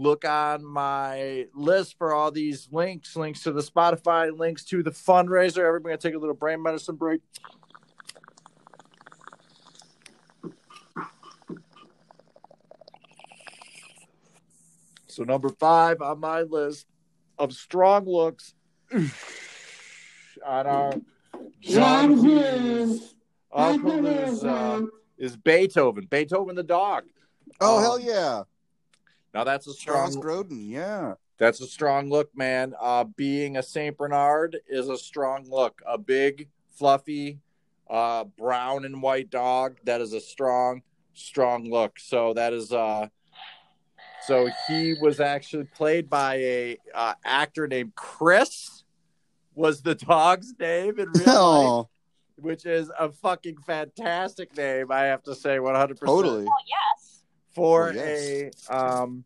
look on my list for all these links, links to the Spotify, links to the fundraiser. Everybody gonna take a little brain medicine break. So number five on my list of strong looks on our John Hughes is Beethoven. Beethoven the dog. oh um, hell yeah, Now that's a strong Charles Grodin. Yeah. that's a strong look, man. Uh, being a Saint Bernard is a strong look. A big, fluffy, uh, brown and white dog. That is a strong, strong look. So that is uh, so he was actually played by a uh, actor named Chris. Was the dog's name in real life, Oh, which is a fucking fantastic name. I have to say, one hundred percent totally. Oh, yes. For Oh, yes. a um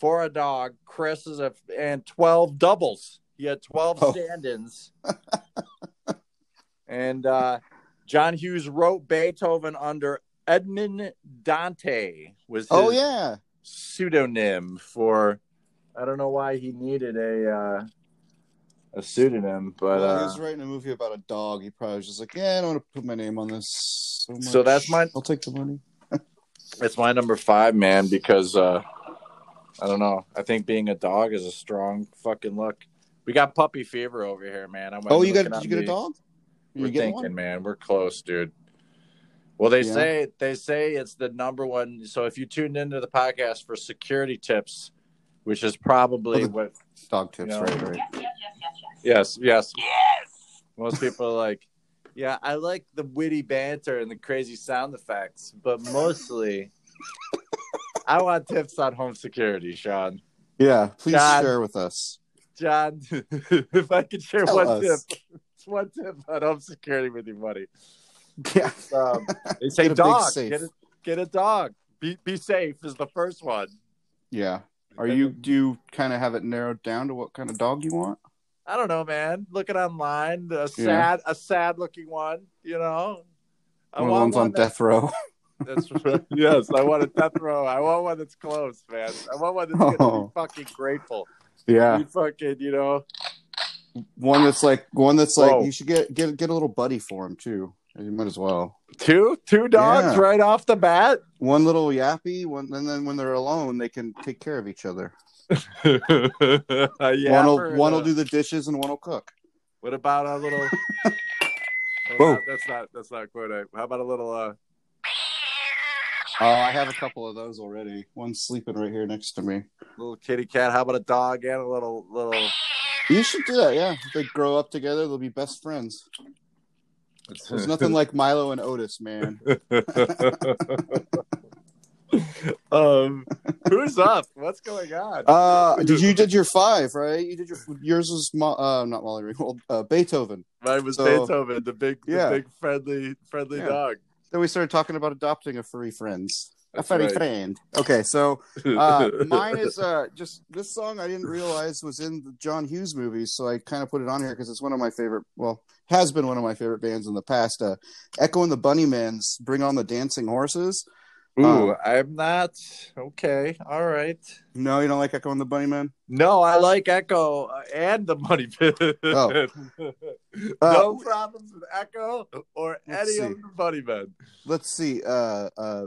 for a dog. Chris is a and twelve doubles. He had twelve Oh. stand-ins. and uh John Hughes wrote Beethoven under Edmond Dante was his Oh yeah. pseudonym for I don't know why he needed a uh a pseudonym, but well, he uh, was writing a movie about a dog. He probably was just like, yeah, I don't want to put my name on this. So, So that's my- I'll take the money. It's my number five, man, because uh I don't know. I think being a dog is a strong fucking look. We got puppy fever over here, man. I'm Oh, you got? Did you get a dog? We're You get thinking, one? man. We're close, dude. Well, they Yeah. say they say it's the number one. So if you tuned into the podcast for security tips, which is probably Oh, what Dog tips, Yeah. right? Right. Yes, yes, yes, yes, yes. Yes, yes. Most people are like, yeah, I like the witty banter and the crazy sound effects, but mostly I want tips on home security, Sean. Yeah. Please God. share with us. John, if I could share Tell one us. tip, it's one tip on home security with you, buddy. Yeah. Um, they say Get dog, get a, get a dog. Be be safe is the first one. Yeah. Are you? Do you kind of have it narrowed down to what kind of dog you want? I don't know, man. Looking online, a sad, a sad looking one. You know, I One want ones on that- death row. That's yes. I want a death row. I want one that's close, man. I want one that's gonna Oh. be fucking grateful. yeah. Be fucking, you know. One that's like one that's like Whoa. you should get get get a little buddy for him too. You might as well. Two, two dogs Yeah. right off the bat. One little yappy, one, and then when they're alone, they can take care of each other. yeah, one will do the dishes and one will cook. What about a little? Whoa. that- that's not that's not quite right. How about a little? uh Oh, I have a couple of those already. One's sleeping right here next to me. little kitty cat? How about a dog and a little little? You should do that, yeah. If they grow up together, they'll be best friends. There's nothing like Milo and Otis, man. um, who's up? What's going on? Uh, did you did your five right? You did your yours was Mo, uh not Molly Ringwald, uh, Beethoven. Mine was so- Beethoven, the big, Yeah. the big friendly, friendly Yeah. dog. Then we started talking about adopting a furry friends. A furry right. friend. Okay, so uh, mine is uh, just this song I didn't realize was in the John Hughes movie, so I kind of put it on here because it's one of my favorite. Well, has been one of my favorite bands in the past. Uh, Echo and the Bunnymen's "Bring On the Dancing Horses." Ooh, Uh, I'm not okay. All right. No, you don't like Echo and the Bunny Man. No, I like Echo uh, and the Money Pit. Oh. no problems with Echo or any see. of the Bunny Men. Let's see. Uh, uh,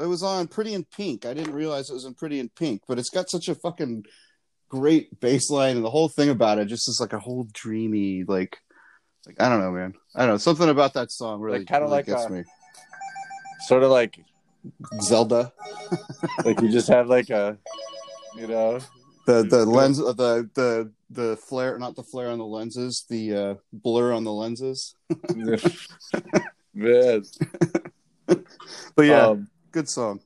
it was on Pretty in Pink. I didn't realize it was in Pretty in Pink, but it's got such a fucking great bass line, and the whole thing about it just is like a whole dreamy, like, like I don't know, man. I don't know. Something about that song really, Like, kinda really like gets a- me. Sort of like Zelda, like you just have like a you know the the lens, uh, the the the flare, not the flare on the lenses, the uh, blur on the lenses. man. But yeah, Um, good song.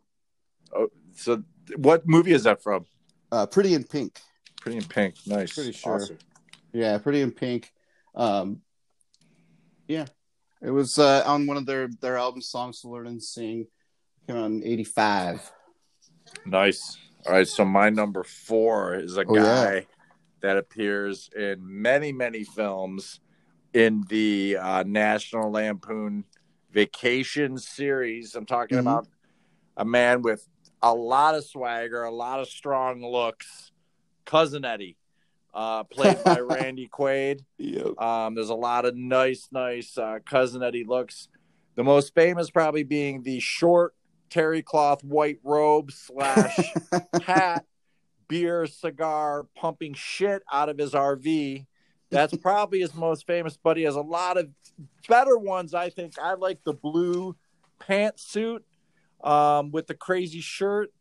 Oh, so what movie is that from? Uh, Pretty in Pink. Pretty in Pink. Nice. Pretty sure. Awesome. Yeah, Pretty in Pink. Um, yeah, it was uh, on one of their their album songs to learn and sing. In '85. Nice. All right. So my number four is a Oh, guy yeah. that appears in many, many films in the uh, National Lampoon Vacation series. I'm talking Mhm. about a man with a lot of swagger, a lot of strong looks. Cousin Eddie, uh, played by Randy Quaid. Yep. Um, there's a lot of nice, nice uh, cousin Eddie looks. The most famous probably being the short terry cloth white robe slash hat, beer, cigar, pumping shit out of his RV. That's probably his most famous, but he has a lot of better ones. I think I like the blue pantsuit um, with the crazy shirt.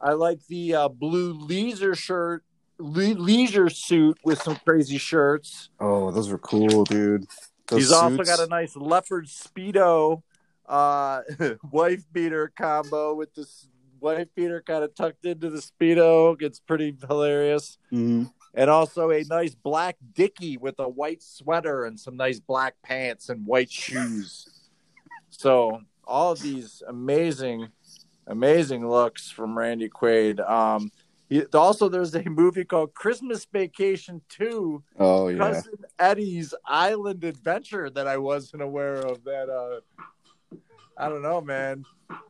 I like the uh, blue leisure shirt, le- leisure suit with some crazy shirts. Oh, those were cool, dude. Those He's also got a nice leopard speedo, uh, wife beater combo with this wife beater kind of tucked into the speedo. It's pretty hilarious, Mhm. and also a nice black dicky with a white sweater and some nice black pants and white shoes. So all of these amazing, amazing looks from Randy Quaid. Um, he, also, there's a movie called Christmas Vacation Two Oh yeah. cousin Eddie's island adventure that I wasn't aware of. That uh, I don't know, man.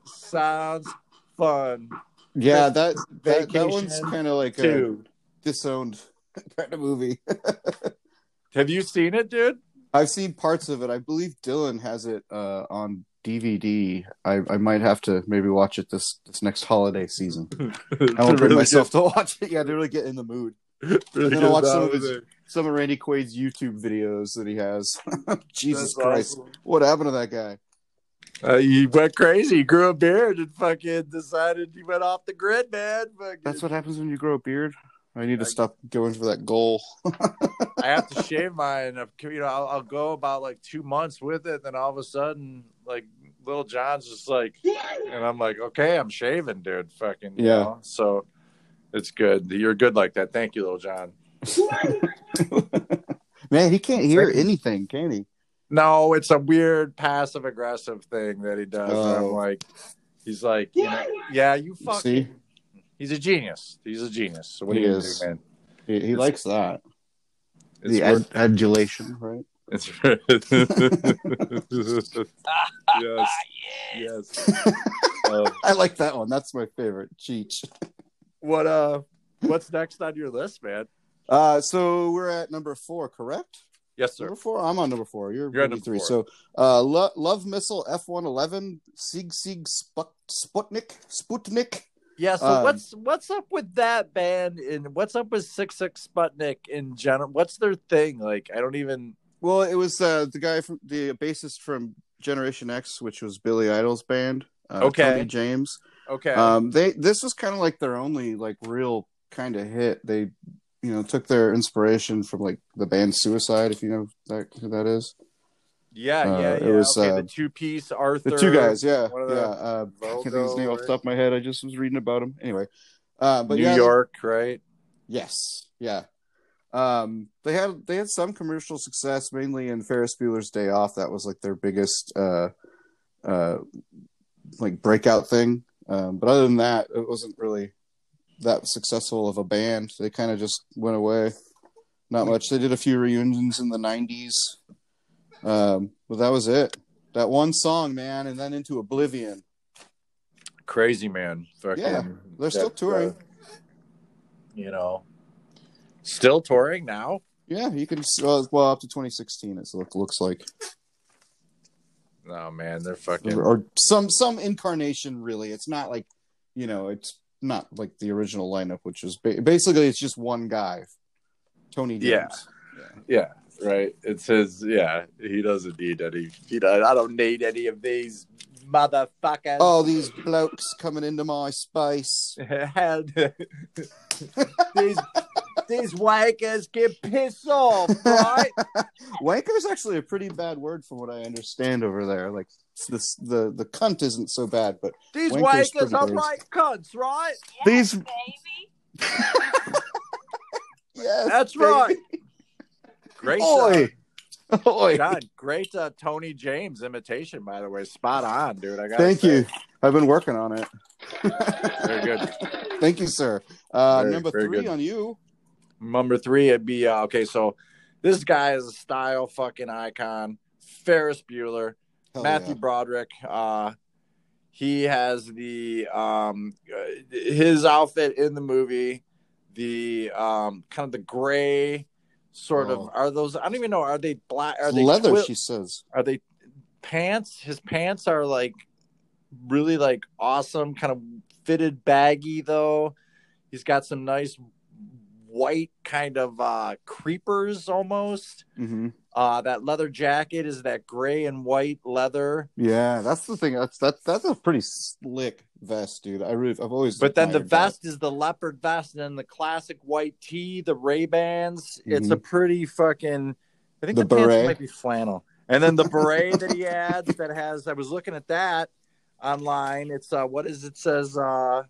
Sounds fun Yeah, that that, that one's kind of like a disowned kind of movie. Have you seen it, dude? I've seen parts of it. I believe Dylan has it uh, on DVD. I, I might have to maybe watch it this this next holiday season. I won't bring myself to watch it. Yeah, to really get in the mood. Really And then I'll watch some of his- Some of Randy Quaid's YouTube videos that he has. Jesus That's Christ, awesome. what happened to that guy? Uh, he went crazy. He grew a beard and fucking decided he went off the grid, man. Fucking- That's what happens when you grow a beard. I need to I- stop going for that goal. I have to shave mine. You know, I'll, I'll go about like two months with it, then all of a sudden, like little John's just like, and I'm like, okay, I'm shaving, dude. Fucking you Yeah. know? So it's good. You're good like that. Thank you, little John. Man, he can't hear anything, can he? No, it's a weird passive aggressive thing that he does. and I'm Oh. like, he's like, you know, yeah, you fucking. See? He's a genius. He's a genius. So what He are you gonna is. do, man? He, he likes that. It's the worth- ad- adulation, right? It's right. yes, yes. Um, I like that one. That's my favorite. Cheech. what uh, what's next on your list, man? Uh, so we're at number four, correct? Yes, sir. Number four. I'm on number four. You're, You're at number number three. four. So, uh, Lo- Love Missile F111 Sigue Sigue Sput- Sputnik Sputnik. Yeah, so Um, what's what's up with that band and what's up with Six Six Sputnik in general? What's their thing? Like I don't even Well, it was uh, the guy from the bassist from Generation X, which was Billy Idol's band. Uh, Okay. Tony James. okay. Um, they this was kind of like their only like real kind of hit. They, you know, took their inspiration from like the band Suicide, if you know that who that is. yeah, uh, yeah, it was, okay, uh, the two piece Arthur. The two guys, yeah, one of yeah. Uh, I can't think of his name off the top of my head. I just was reading about him. Anyway, uh, but New yeah, York, right? Yes, yeah. Um, they had they had some commercial success, mainly in Ferris Bueller's Day Off. That was like their biggest uh, uh, like breakout thing. Um, but other than that, it wasn't really that successful of a band. They kind of just went away. Not much. They did a few reunions in the '90s, um, but that was it. That one song, man, and then into oblivion. Crazy man. Fucking, Yeah, They're still that, touring. uh, you know, still touring now. Yeah, you can. Well, well up to 2016, it look, looks like. Oh man, they're fucking. or some some incarnation really it's not like you know it's not like the original lineup which is ba- basically it's just one guy tony james Yeah. Yeah, right. It says, yeah, he doesn't need any. You know, I don't need any of these motherfuckers. All these blokes coming into my space these these wankers get pissed off, right? wanker's actually a pretty bad word from what i understand over there like this the the cunt isn't so bad but These Wanker's wankers are bad. right cunts, right? these baby. yes That's baby. right. Great, Oi. uh, Oi. John. Great uh, Tony James imitation, by the way. Spot on, dude. I got. thank you i've been working on it Very good. thank you sir uh Very- number very three good. on you Number three, it'd be uh, okay. So this guy is a style fucking icon. Ferris Bueller. Hell Matthew yeah. Broderick. Uh, he has the um, uh, his outfit in the movie, the um, kind of the gray sort Oh. of are those? I don't even know. Are they black? Are they leather twi- she says Are they pants? His pants are like really like awesome, kind of fitted baggy though. He's got some nice white kind of uh creepers almost. hmm Uh that leather jacket is that gray and white leather. Yeah, that's the thing. That's that. That's a pretty slick vest, dude. I really, I've always. But then the vest is the leopard vest, and then the classic white tee, the Ray Bans. It's Mhm. a pretty fucking. I think The the, pants might be flannel, and then the beret that he adds that has. I was looking at that online. It's uh, what is it says? uh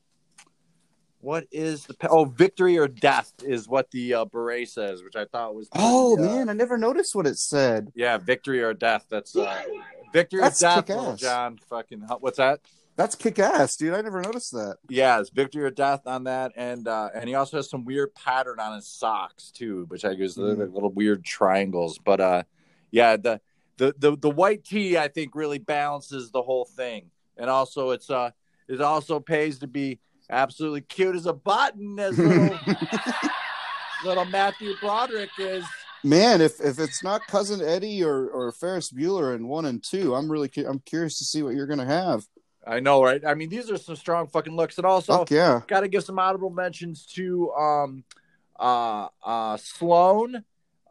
What is the oh victory or death is what the uh, beret says, which I thought was. Oh uh, man, I never noticed what it said. yeah, victory or death. That's uh, victory That's or death. John, fucking what's that? That's kick ass, dude. I never noticed that. Yeah, it's victory or death on that, and uh, and he also has some weird pattern on his socks too, which I guess Mm. little weird triangles. But uh, yeah, the, the the the white tee I think really balances the whole thing, and also it's uh it also pays to be absolutely cute as a button as little little Matthew Broderick is. Man, if if it's not cousin Eddie or or Ferris Bueller in one and two, I'm really cu- I'm curious to see what you're gonna have. I know, right? I mean, these are some strong fucking looks, and also Fuck yeah. got to give some audible mentions to um uh uh Sloane um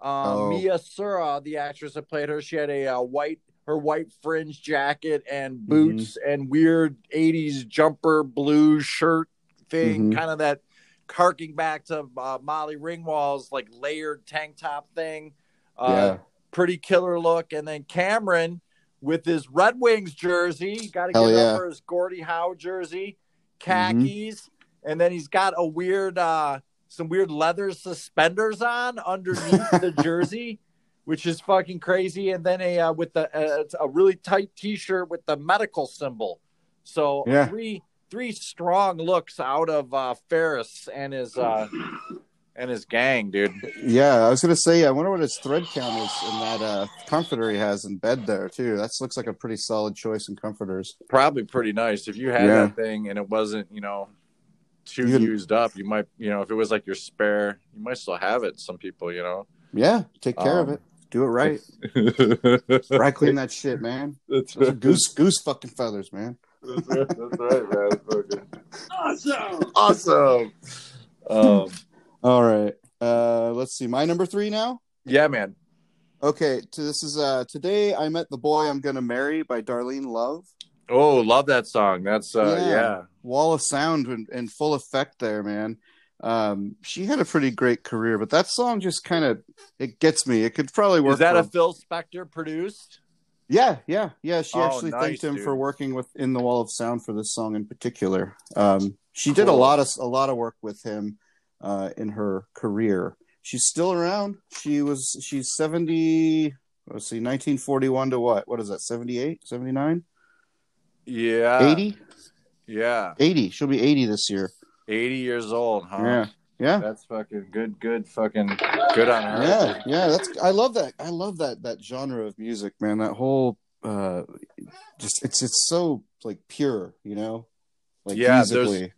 Oh. Mia Sara the actress that played her she had a uh, white her white fringe jacket and boots and weird 80s jumper blue shirt thing Mhm. kind of that harking back to uh, Molly Ringwald's like layered tank top thing uh Yeah. pretty killer look and then Cameron with his Red Wings jersey. Got to get yeah. Mm-hmm. up for his Gordie Howe jersey, khakis, and then he's got a weird, uh, some weird leather suspenders on underneath the jersey, which is fucking crazy. And then a uh, with the uh, a really tight T-shirt with the medical symbol. So Yeah. three three strong looks out of uh, Ferris and his uh, and his gang, dude. Yeah, I was gonna say. I wonder what his thread count is in that uh, comforter he has in bed there too. That looks like a pretty solid choice in comforters. probably pretty nice if you had Yeah. that thing and it wasn't you know too can- used up you might you know if it was like your spare you might still have it some people you know Yeah, take care of Um, it. Do it right. Dry clean that shit, man. That's right. goose goose fucking feathers, man. That's right, that's right, man. Fucking- Awesome. Um, All right. Uh, let's see. My number three now. yeah, man. Okay. To, this is uh, today. I met the boy I'm gonna marry by Darlene Love. Oh, love that song. That's uh, Yeah. yeah. Wall of sound in, in full effect there, man. Um, she had a pretty great career, but that song just kind of it gets me. It could probably work. Is that a Phil Spector produced? Yeah, yeah, yeah. She Oh, actually nice, thanked him dude. for working with in the Wall of Sound for this song in particular. Um, she did a lot of a lot of work with him uh, in her career. She's still around. She was she's seventy. Let's see, nineteen forty one to what? What is that? 78, 79? Yeah. 80? Yeah. 80. She'll be eighty this year. 80 years old, huh? Yeah, yeah. That's fucking good, good, fucking good on her. Yeah, yeah, that's I love that. I love that that genre of music, man. That whole uh just it's it's so like pure, you know? Like Yeah, there's- musically.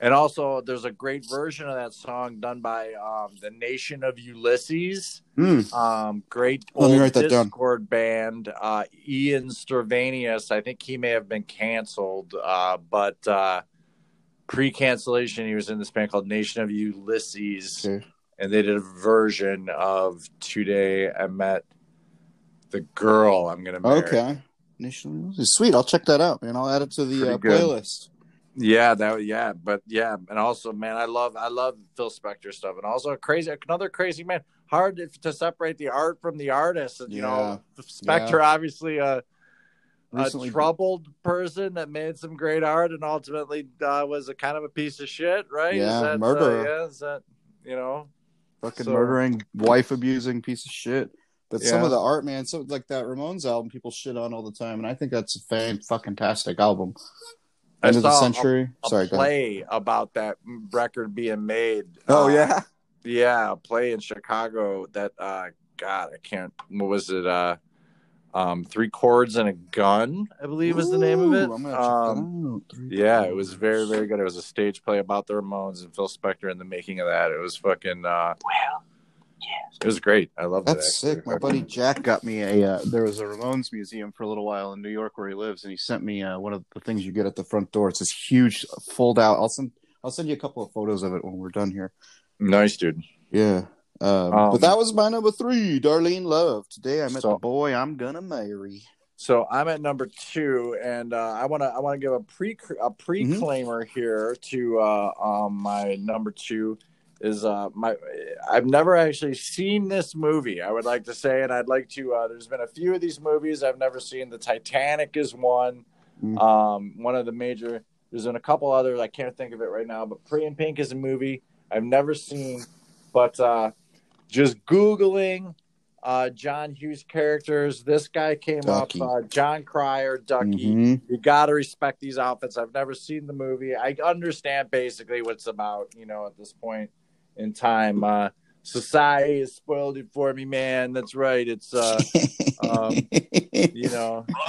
And also, there's a great version of that song done by um, the Nation of Ulysses. Mm. Um, great Let me write that down. Dischord band. Uh, Ian Svenonius, I think he may have been canceled, uh, but uh, pre-cancellation, he was in this band called Nation of Ulysses, Okay. and they did a version of "Today I Met the Girl I'm Gonna Marry." Okay. National Sweet. I'll check that out, man. I'll add it to the uh, playlist. Yeah, that yeah, but yeah, and also, man, I love I love Phil Spector stuff, and also crazy another crazy man. Hard to, to separate the art from the artist, and you know, Spector obviously a, a troubled person that made some great art, and ultimately uh, was a kind of a piece of shit, right? Yeah, that, murderer. Uh, yeah, is that you know? fucking so- murdering, wife abusing piece of shit. But some of the art, man, so like that Ramones album, people shit on all the time, and I think that's a fan fucking tastic album. I End of the saw a- century. A Sorry, play about that record being made. Oh uh, yeah, yeah a play in chicago that uh god i can't what was it uh um three chords and a gun i believe—is the name of it Ooh, I'm gonna check um that yeah it was very very good it was a stage play about the ramones and phil spector and the making of that it was fucking uh it was great i love That's sick. My buddy Jack got me a. Uh, there was a Ramones museum for a little while in New York where he lives, and he sent me uh, one of the things you get at the front door. It's this huge fold out. I'll send. I'll send you a couple of photos of it when we're done here. nice dude Yeah. Um, Um, but that was my number three, Darlene Love. Today I met So- the boy I'm gonna marry. so i'm at number two and uh i want to i want to give a pre a pre-claimer here to uh um my number two is uh my I've never actually seen this movie. I would like to say, and I'd like to. Uh, there's been a few of these movies I've never seen. The Titanic is one. Mm. Um, one of the major. There's been a couple others. I can't think of it right now. But Pretty in Pink is a movie I've never seen. But uh, just googling uh, John Hughes characters, this guy came Ducky. up. Uh, Jon Cryer, Ducky Mhm. you got to respect these outfits. I've never seen the movie. I understand basically what it's about, you know, at this point in time. Uh, society has spoiled it for me, man. That's right. It's, uh, um, you know,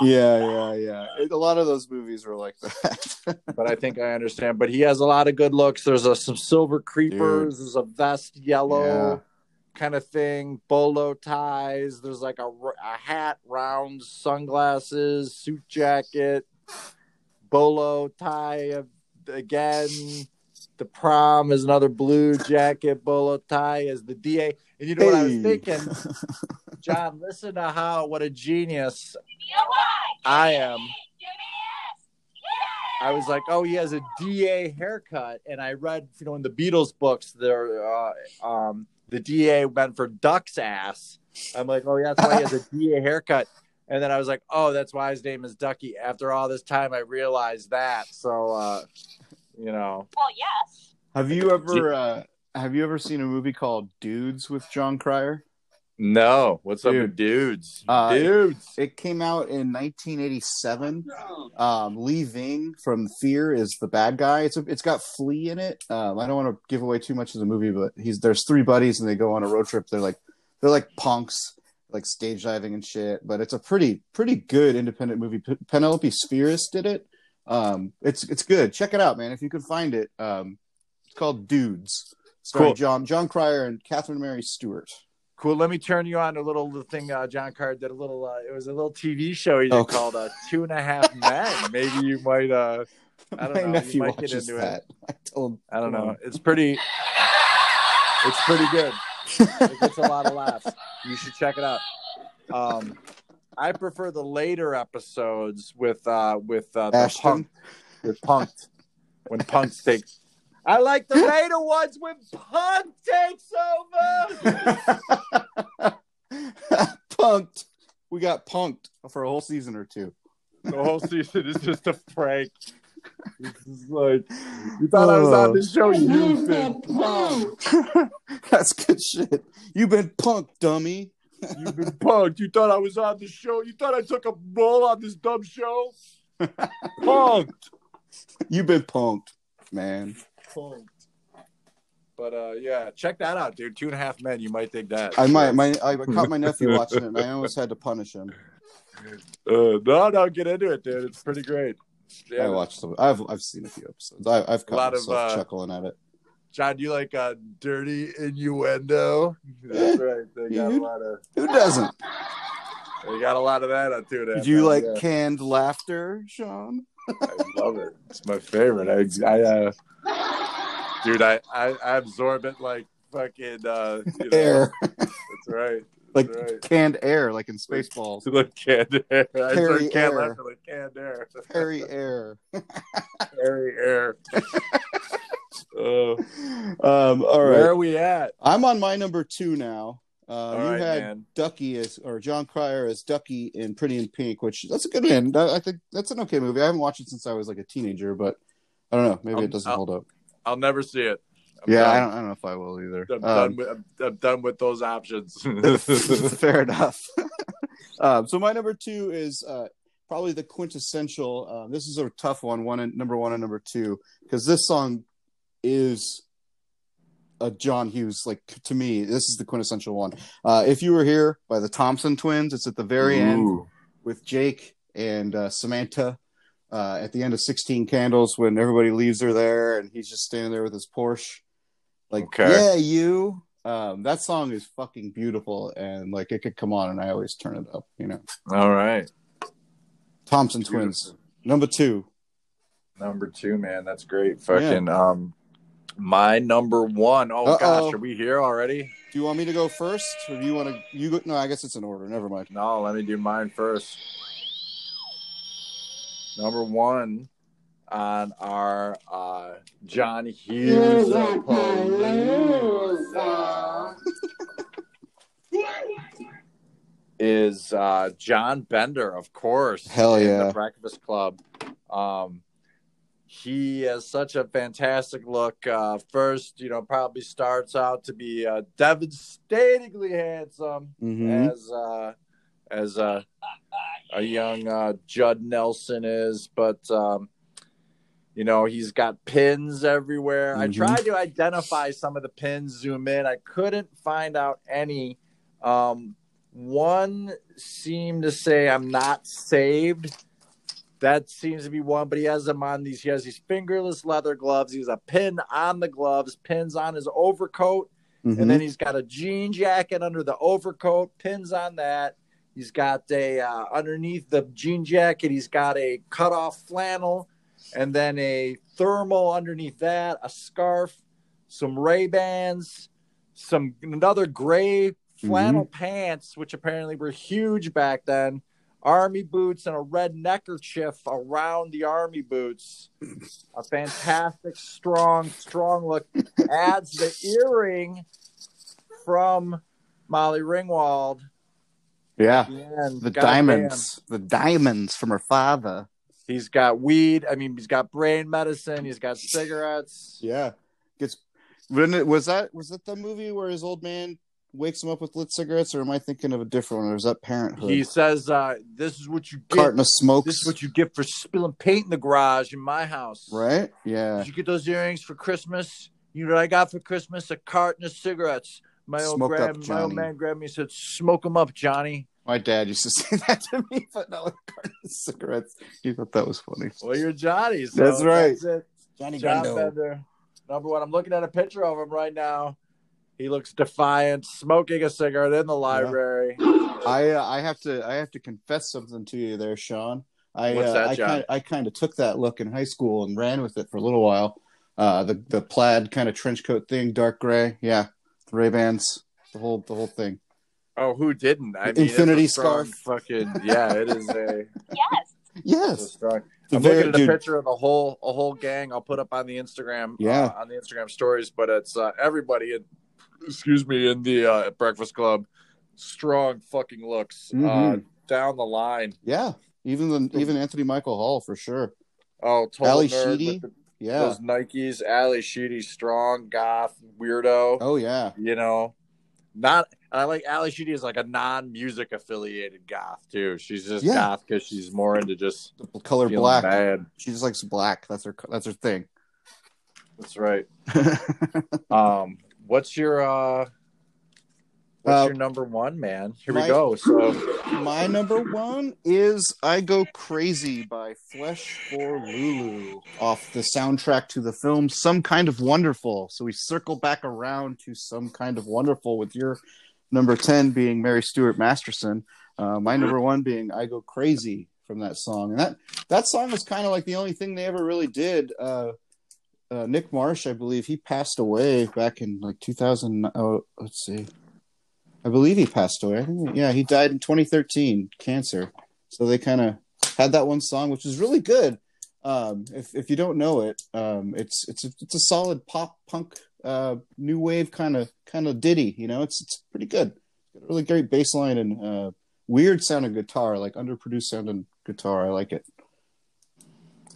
yeah, yeah, yeah. It- a lot of those movies were like that. but I think I understand. But he has a lot of good looks. There's a, some silver creepers. There's a vest yellow Yeah. kind of thing, bolo ties. There's like a, a hat, round sunglasses, suit jacket, bolo tie again. The prom is another blue jacket, bolo tie is the DA. And you know what I was thinking, John? Listen to how what a genius I am. I was like, oh, he has a DA haircut, and I read, you know, in the Beatles books, there, uh, um, the DA went for duck's ass. I'm like, oh, yeah, that's why he has a DA haircut. And then I was like, oh, that's why his name is Ducky. After all this time, I realized that. So, uh, you know, Well, yes. have you ever uh, have you ever seen a movie called Dudes with Jon Cryer? no, what's up with dudes? Uh, dudes. It came out in 1987. Um, Lee Ving from Fear is the bad guy. It's a, it's got Flea in it. Um, I don't want to give away too much of the movie, but he's there's three buddies and they go on a road trip. They're like they're like punks, like stage diving and shit. But it's a pretty pretty good independent movie. P- Penelope Spheeris did it. Um, it's it's good. Check it out, man. If you can find it. Um, it's called Dudes. Starring Cool. John Jon Cryer and Catherine Mary Stewart. Cool. Let me turn you on a little thing. Uh, John Carr did a little. Uh, it was a little TV show he did Oh. called uh, Two and a Half Men. Maybe you might. Uh, I don't My know. You nephew might get into it. I told. I don't know. It's pretty. It's pretty good. It gets a lot of laughs. You should check it out. Um, I prefer the later episodes with uh with uh, the Ashton? punk with punked when punk takes. I like the later ones when punk takes over. punked. We got punked for a whole season or two. The whole season is just a prank. It's just like you thought I was on this show, you You've been been punked. That's good shit. You've been punked, dummy. You've been punked. You thought I was on the show. You thought I took a role on this dumb show. Punked. You've been punked, man. Punked. But uh, yeah, check that out, dude. Two and a half men. You might dig that. I might. My I caught my nephew watching it, and I almost had to punish him. Uh, no, no, get into it, dude. It's pretty great. I watched some. I've I've seen a few episodes. I, I've caught a lot of, uh, chuckling at it. John, do you like uh, dirty innuendo? That's right. They got a lot of. Who doesn't? They got a lot of that on two and a half. Did you Men, like yeah. canned laughter, Sean? I love it. It's my favorite. I, I uh, dude, I, I, I absorb it like fucking uh, you know, Air, That's right. like right. canned air, like in Spaceballs. Like canned air. I Harry said canned Air. laughter like canned air. Harry air. Harry air. Um, all Where are we at? I'm on my number two now. Uh, you right, had man. Ducky as or Jon Cryer as Ducky in Pretty in Pink, which that's a good one. I think that's an okay movie. I haven't watched it since I was like a teenager, but I don't know. Maybe I'll- it doesn't I'll- hold up. I'll never see it. I'm Yeah. I don't. I don't know if I will either. I'm, Um, done with, I'm, I'm done with those options. Fair enough. um, so my number two is uh, probably the quintessential. Uh, this is a tough one. One and number one and number two because this song is a John Hughes. Like to me, this is the quintessential one. Uh, if you were here by the Thompson Twins, it's at the very end with Jake and uh, Samantha. Uh, at the end of 16 Candles, when everybody leaves her there and he's just standing there with his Porsche, like, Okay. yeah, you. Um, that song is fucking beautiful, and like it could come on, and I always turn it up. You know, All right. Thompson Twins, number two. Number two, man. That's great. Fucking um my number one. Oh Uh-oh. gosh, are we here already? Do you want me to go first, or do you want to? You go? No, I guess it's in order. Never mind. No, let me do mine first. Number one on our uh John Hughes Here's is uh John Bender, of course. Hell in yeah. The Breakfast Club. Um he has such a fantastic look. Uh first, you know, probably starts out to be uh devastatingly handsome Mm-hmm. as uh as uh, a young uh Judd Nelson is, but um you know, he's got pins everywhere. I Mhm. tried to identify some of the pins, zoom in. I couldn't find out any. Um one seemed to say I'm not saved. That seems to be one, but he has them on these. He has these fingerless leather gloves. He has a pin on the gloves, pins on his overcoat, Mm-hmm. and then he's got a jean jacket under the overcoat, pins on that. He's got a uh, underneath the jean jacket. He's got a cut off flannel, and then a thermal underneath that, a scarf, some Ray Bans, some another gray flannel pants, which apparently were huge back then. Army boots and a red neckerchief around the army boots. A fantastic, strong, strong look. Adds the earring from Molly Ringwald. yeah, at the end. the Goddamn. diamonds, the diamonds from her father. He's got weed. I mean, he's got brain medicine. He's got cigarettes. Yeah, gets. When it, was that was that the movie where his old man wakes him up with lit cigarettes, or am I thinking of a different one? Or is that Parenthood? He says, uh, "This is what you get. carton of smokes, This is what you get for spilling paint in the garage in my house." right? Yeah, Did you get those earrings for Christmas? You know what I got for Christmas? A carton of cigarettes. My old Smoke up, my old man grabbed me and said, "Smoke them up, Johnny." my dad used to say that to me, but not with carton of cigarettes. He thought that was funny. Well, you're Johnny. So That's right. That's it. Johnny John Bender, number one. I'm looking at a picture of him right now. He looks defiant, smoking a cigarette in the library. I uh, I have to I have to confess something to you there, Sean. I What's uh, that, I John? kind I kind of took that look in high school and ran with it for a little while. Uh, the the plaid kind of trench coat thing, dark gray, yeah, Ray Bans, the whole the whole thing. Oh, who didn't? I mean, Infinity it's scarf. Fucking yeah, it is a, Yes. it's a Yes, strong. The I'm very- looking at a dude, picture of the whole a whole gang. I'll put up on the Instagram. Yeah. uh, on the Instagram stories. But it's uh, everybody in, excuse me, in the uh, Breakfast Club. Strong fucking looks uh, Mhm. down the line. yeah. Even the even Anthony Michael Hall for sure. Oh, total Ally nerd Sheedy? the, Yeah. those Nikes. Ally Sheedy, strong goth weirdo. Oh yeah. You know, not. I like Ally Sheedy is like a non-music affiliated goth too. She's just Yeah. goth because she's more into just The color black. bad. She just likes black. That's her. That's her thing. That's right. Um, what's your uh, what's Uh, your number one, man? Here my- we go. So My number one is I Go Crazy by Flesh for Lulu off the soundtrack to the film Some Kind of Wonderful. So we circle back around to Some Kind of Wonderful with your number 10 being Mary Stuart Masterson. Uh, my number one being I Go Crazy from that song. And that, that song was kind of like the only thing they ever really did. Uh, uh, Nick Marsh, I believe, he passed away back in like 2000. Oh, let's see. I believe he passed away. I think, yeah, he died in 2013, cancer. So they kind of had that one song, which is really good. Um, if if you don't know it, um, it's it's a, it's a solid pop punk, uh, new wave kind of kind of ditty. You know, it's it's pretty good. Got a really great bass line and uh, weird sounding guitar, like underproduced sounding guitar. I like it.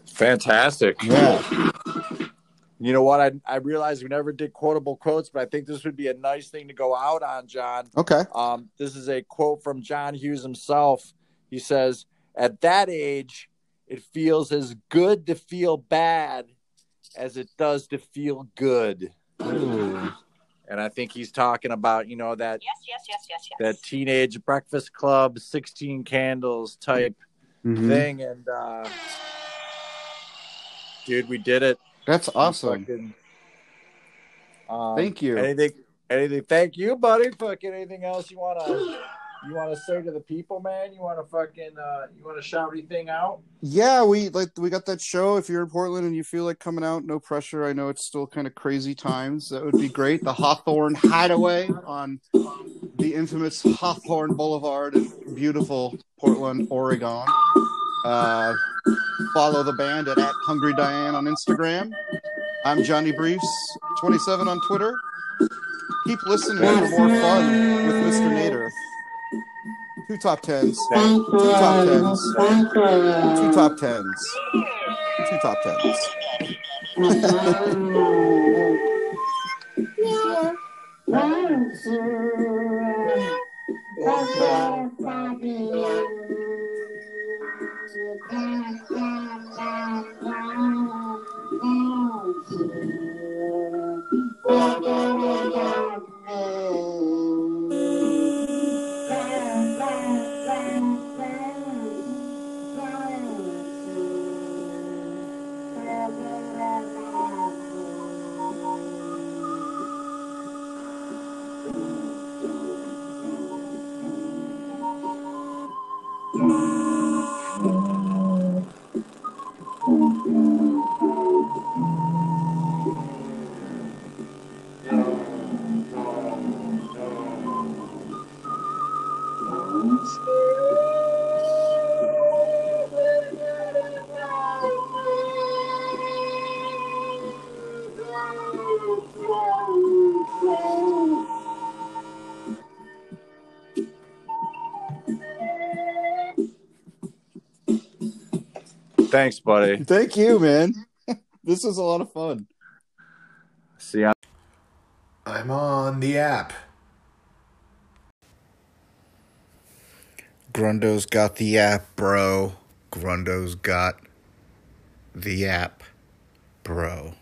fantastic. Yeah, You know what? I I realized we never did quotable quotes, but I think this would be a nice thing to go out on, John. okay. Um, this is a quote from John Hughes himself. He says, "At that age, it feels as good to feel bad as it does to feel good." Ooh. And I think he's talking about you know that Yes, yes, yes, yes, yes. that teenage breakfast club, sixteen candles type Mhm. thing. And uh, dude, we did it. That's awesome. fucking- um, Thank you. Anything? Anything? Thank you, buddy. Fucking anything else you wanna you wanna say to the people, man? You wanna fucking uh, you wanna shout anything out? Yeah, we like we got that show. If you're in Portland and you feel like coming out, no pressure. I know it's still kind of crazy times. That would be great. The Hawthorne Hideaway on the infamous Hawthorne Boulevard in beautiful Portland, Oregon. Uh, follow the band at, at Hungry Diane on Instagram. I'm Johnny Briefs, 27 on Twitter. Keep listening for more fun with Mr. Nader. Two top tens. Thank Two top tens. Two top tens. Two top tens. Thank you. Thanks, buddy. Thank you, man. this was a lot of fun. See ya. I'm on the app. Grundo's got the app, bro. Grundo's got the app, bro.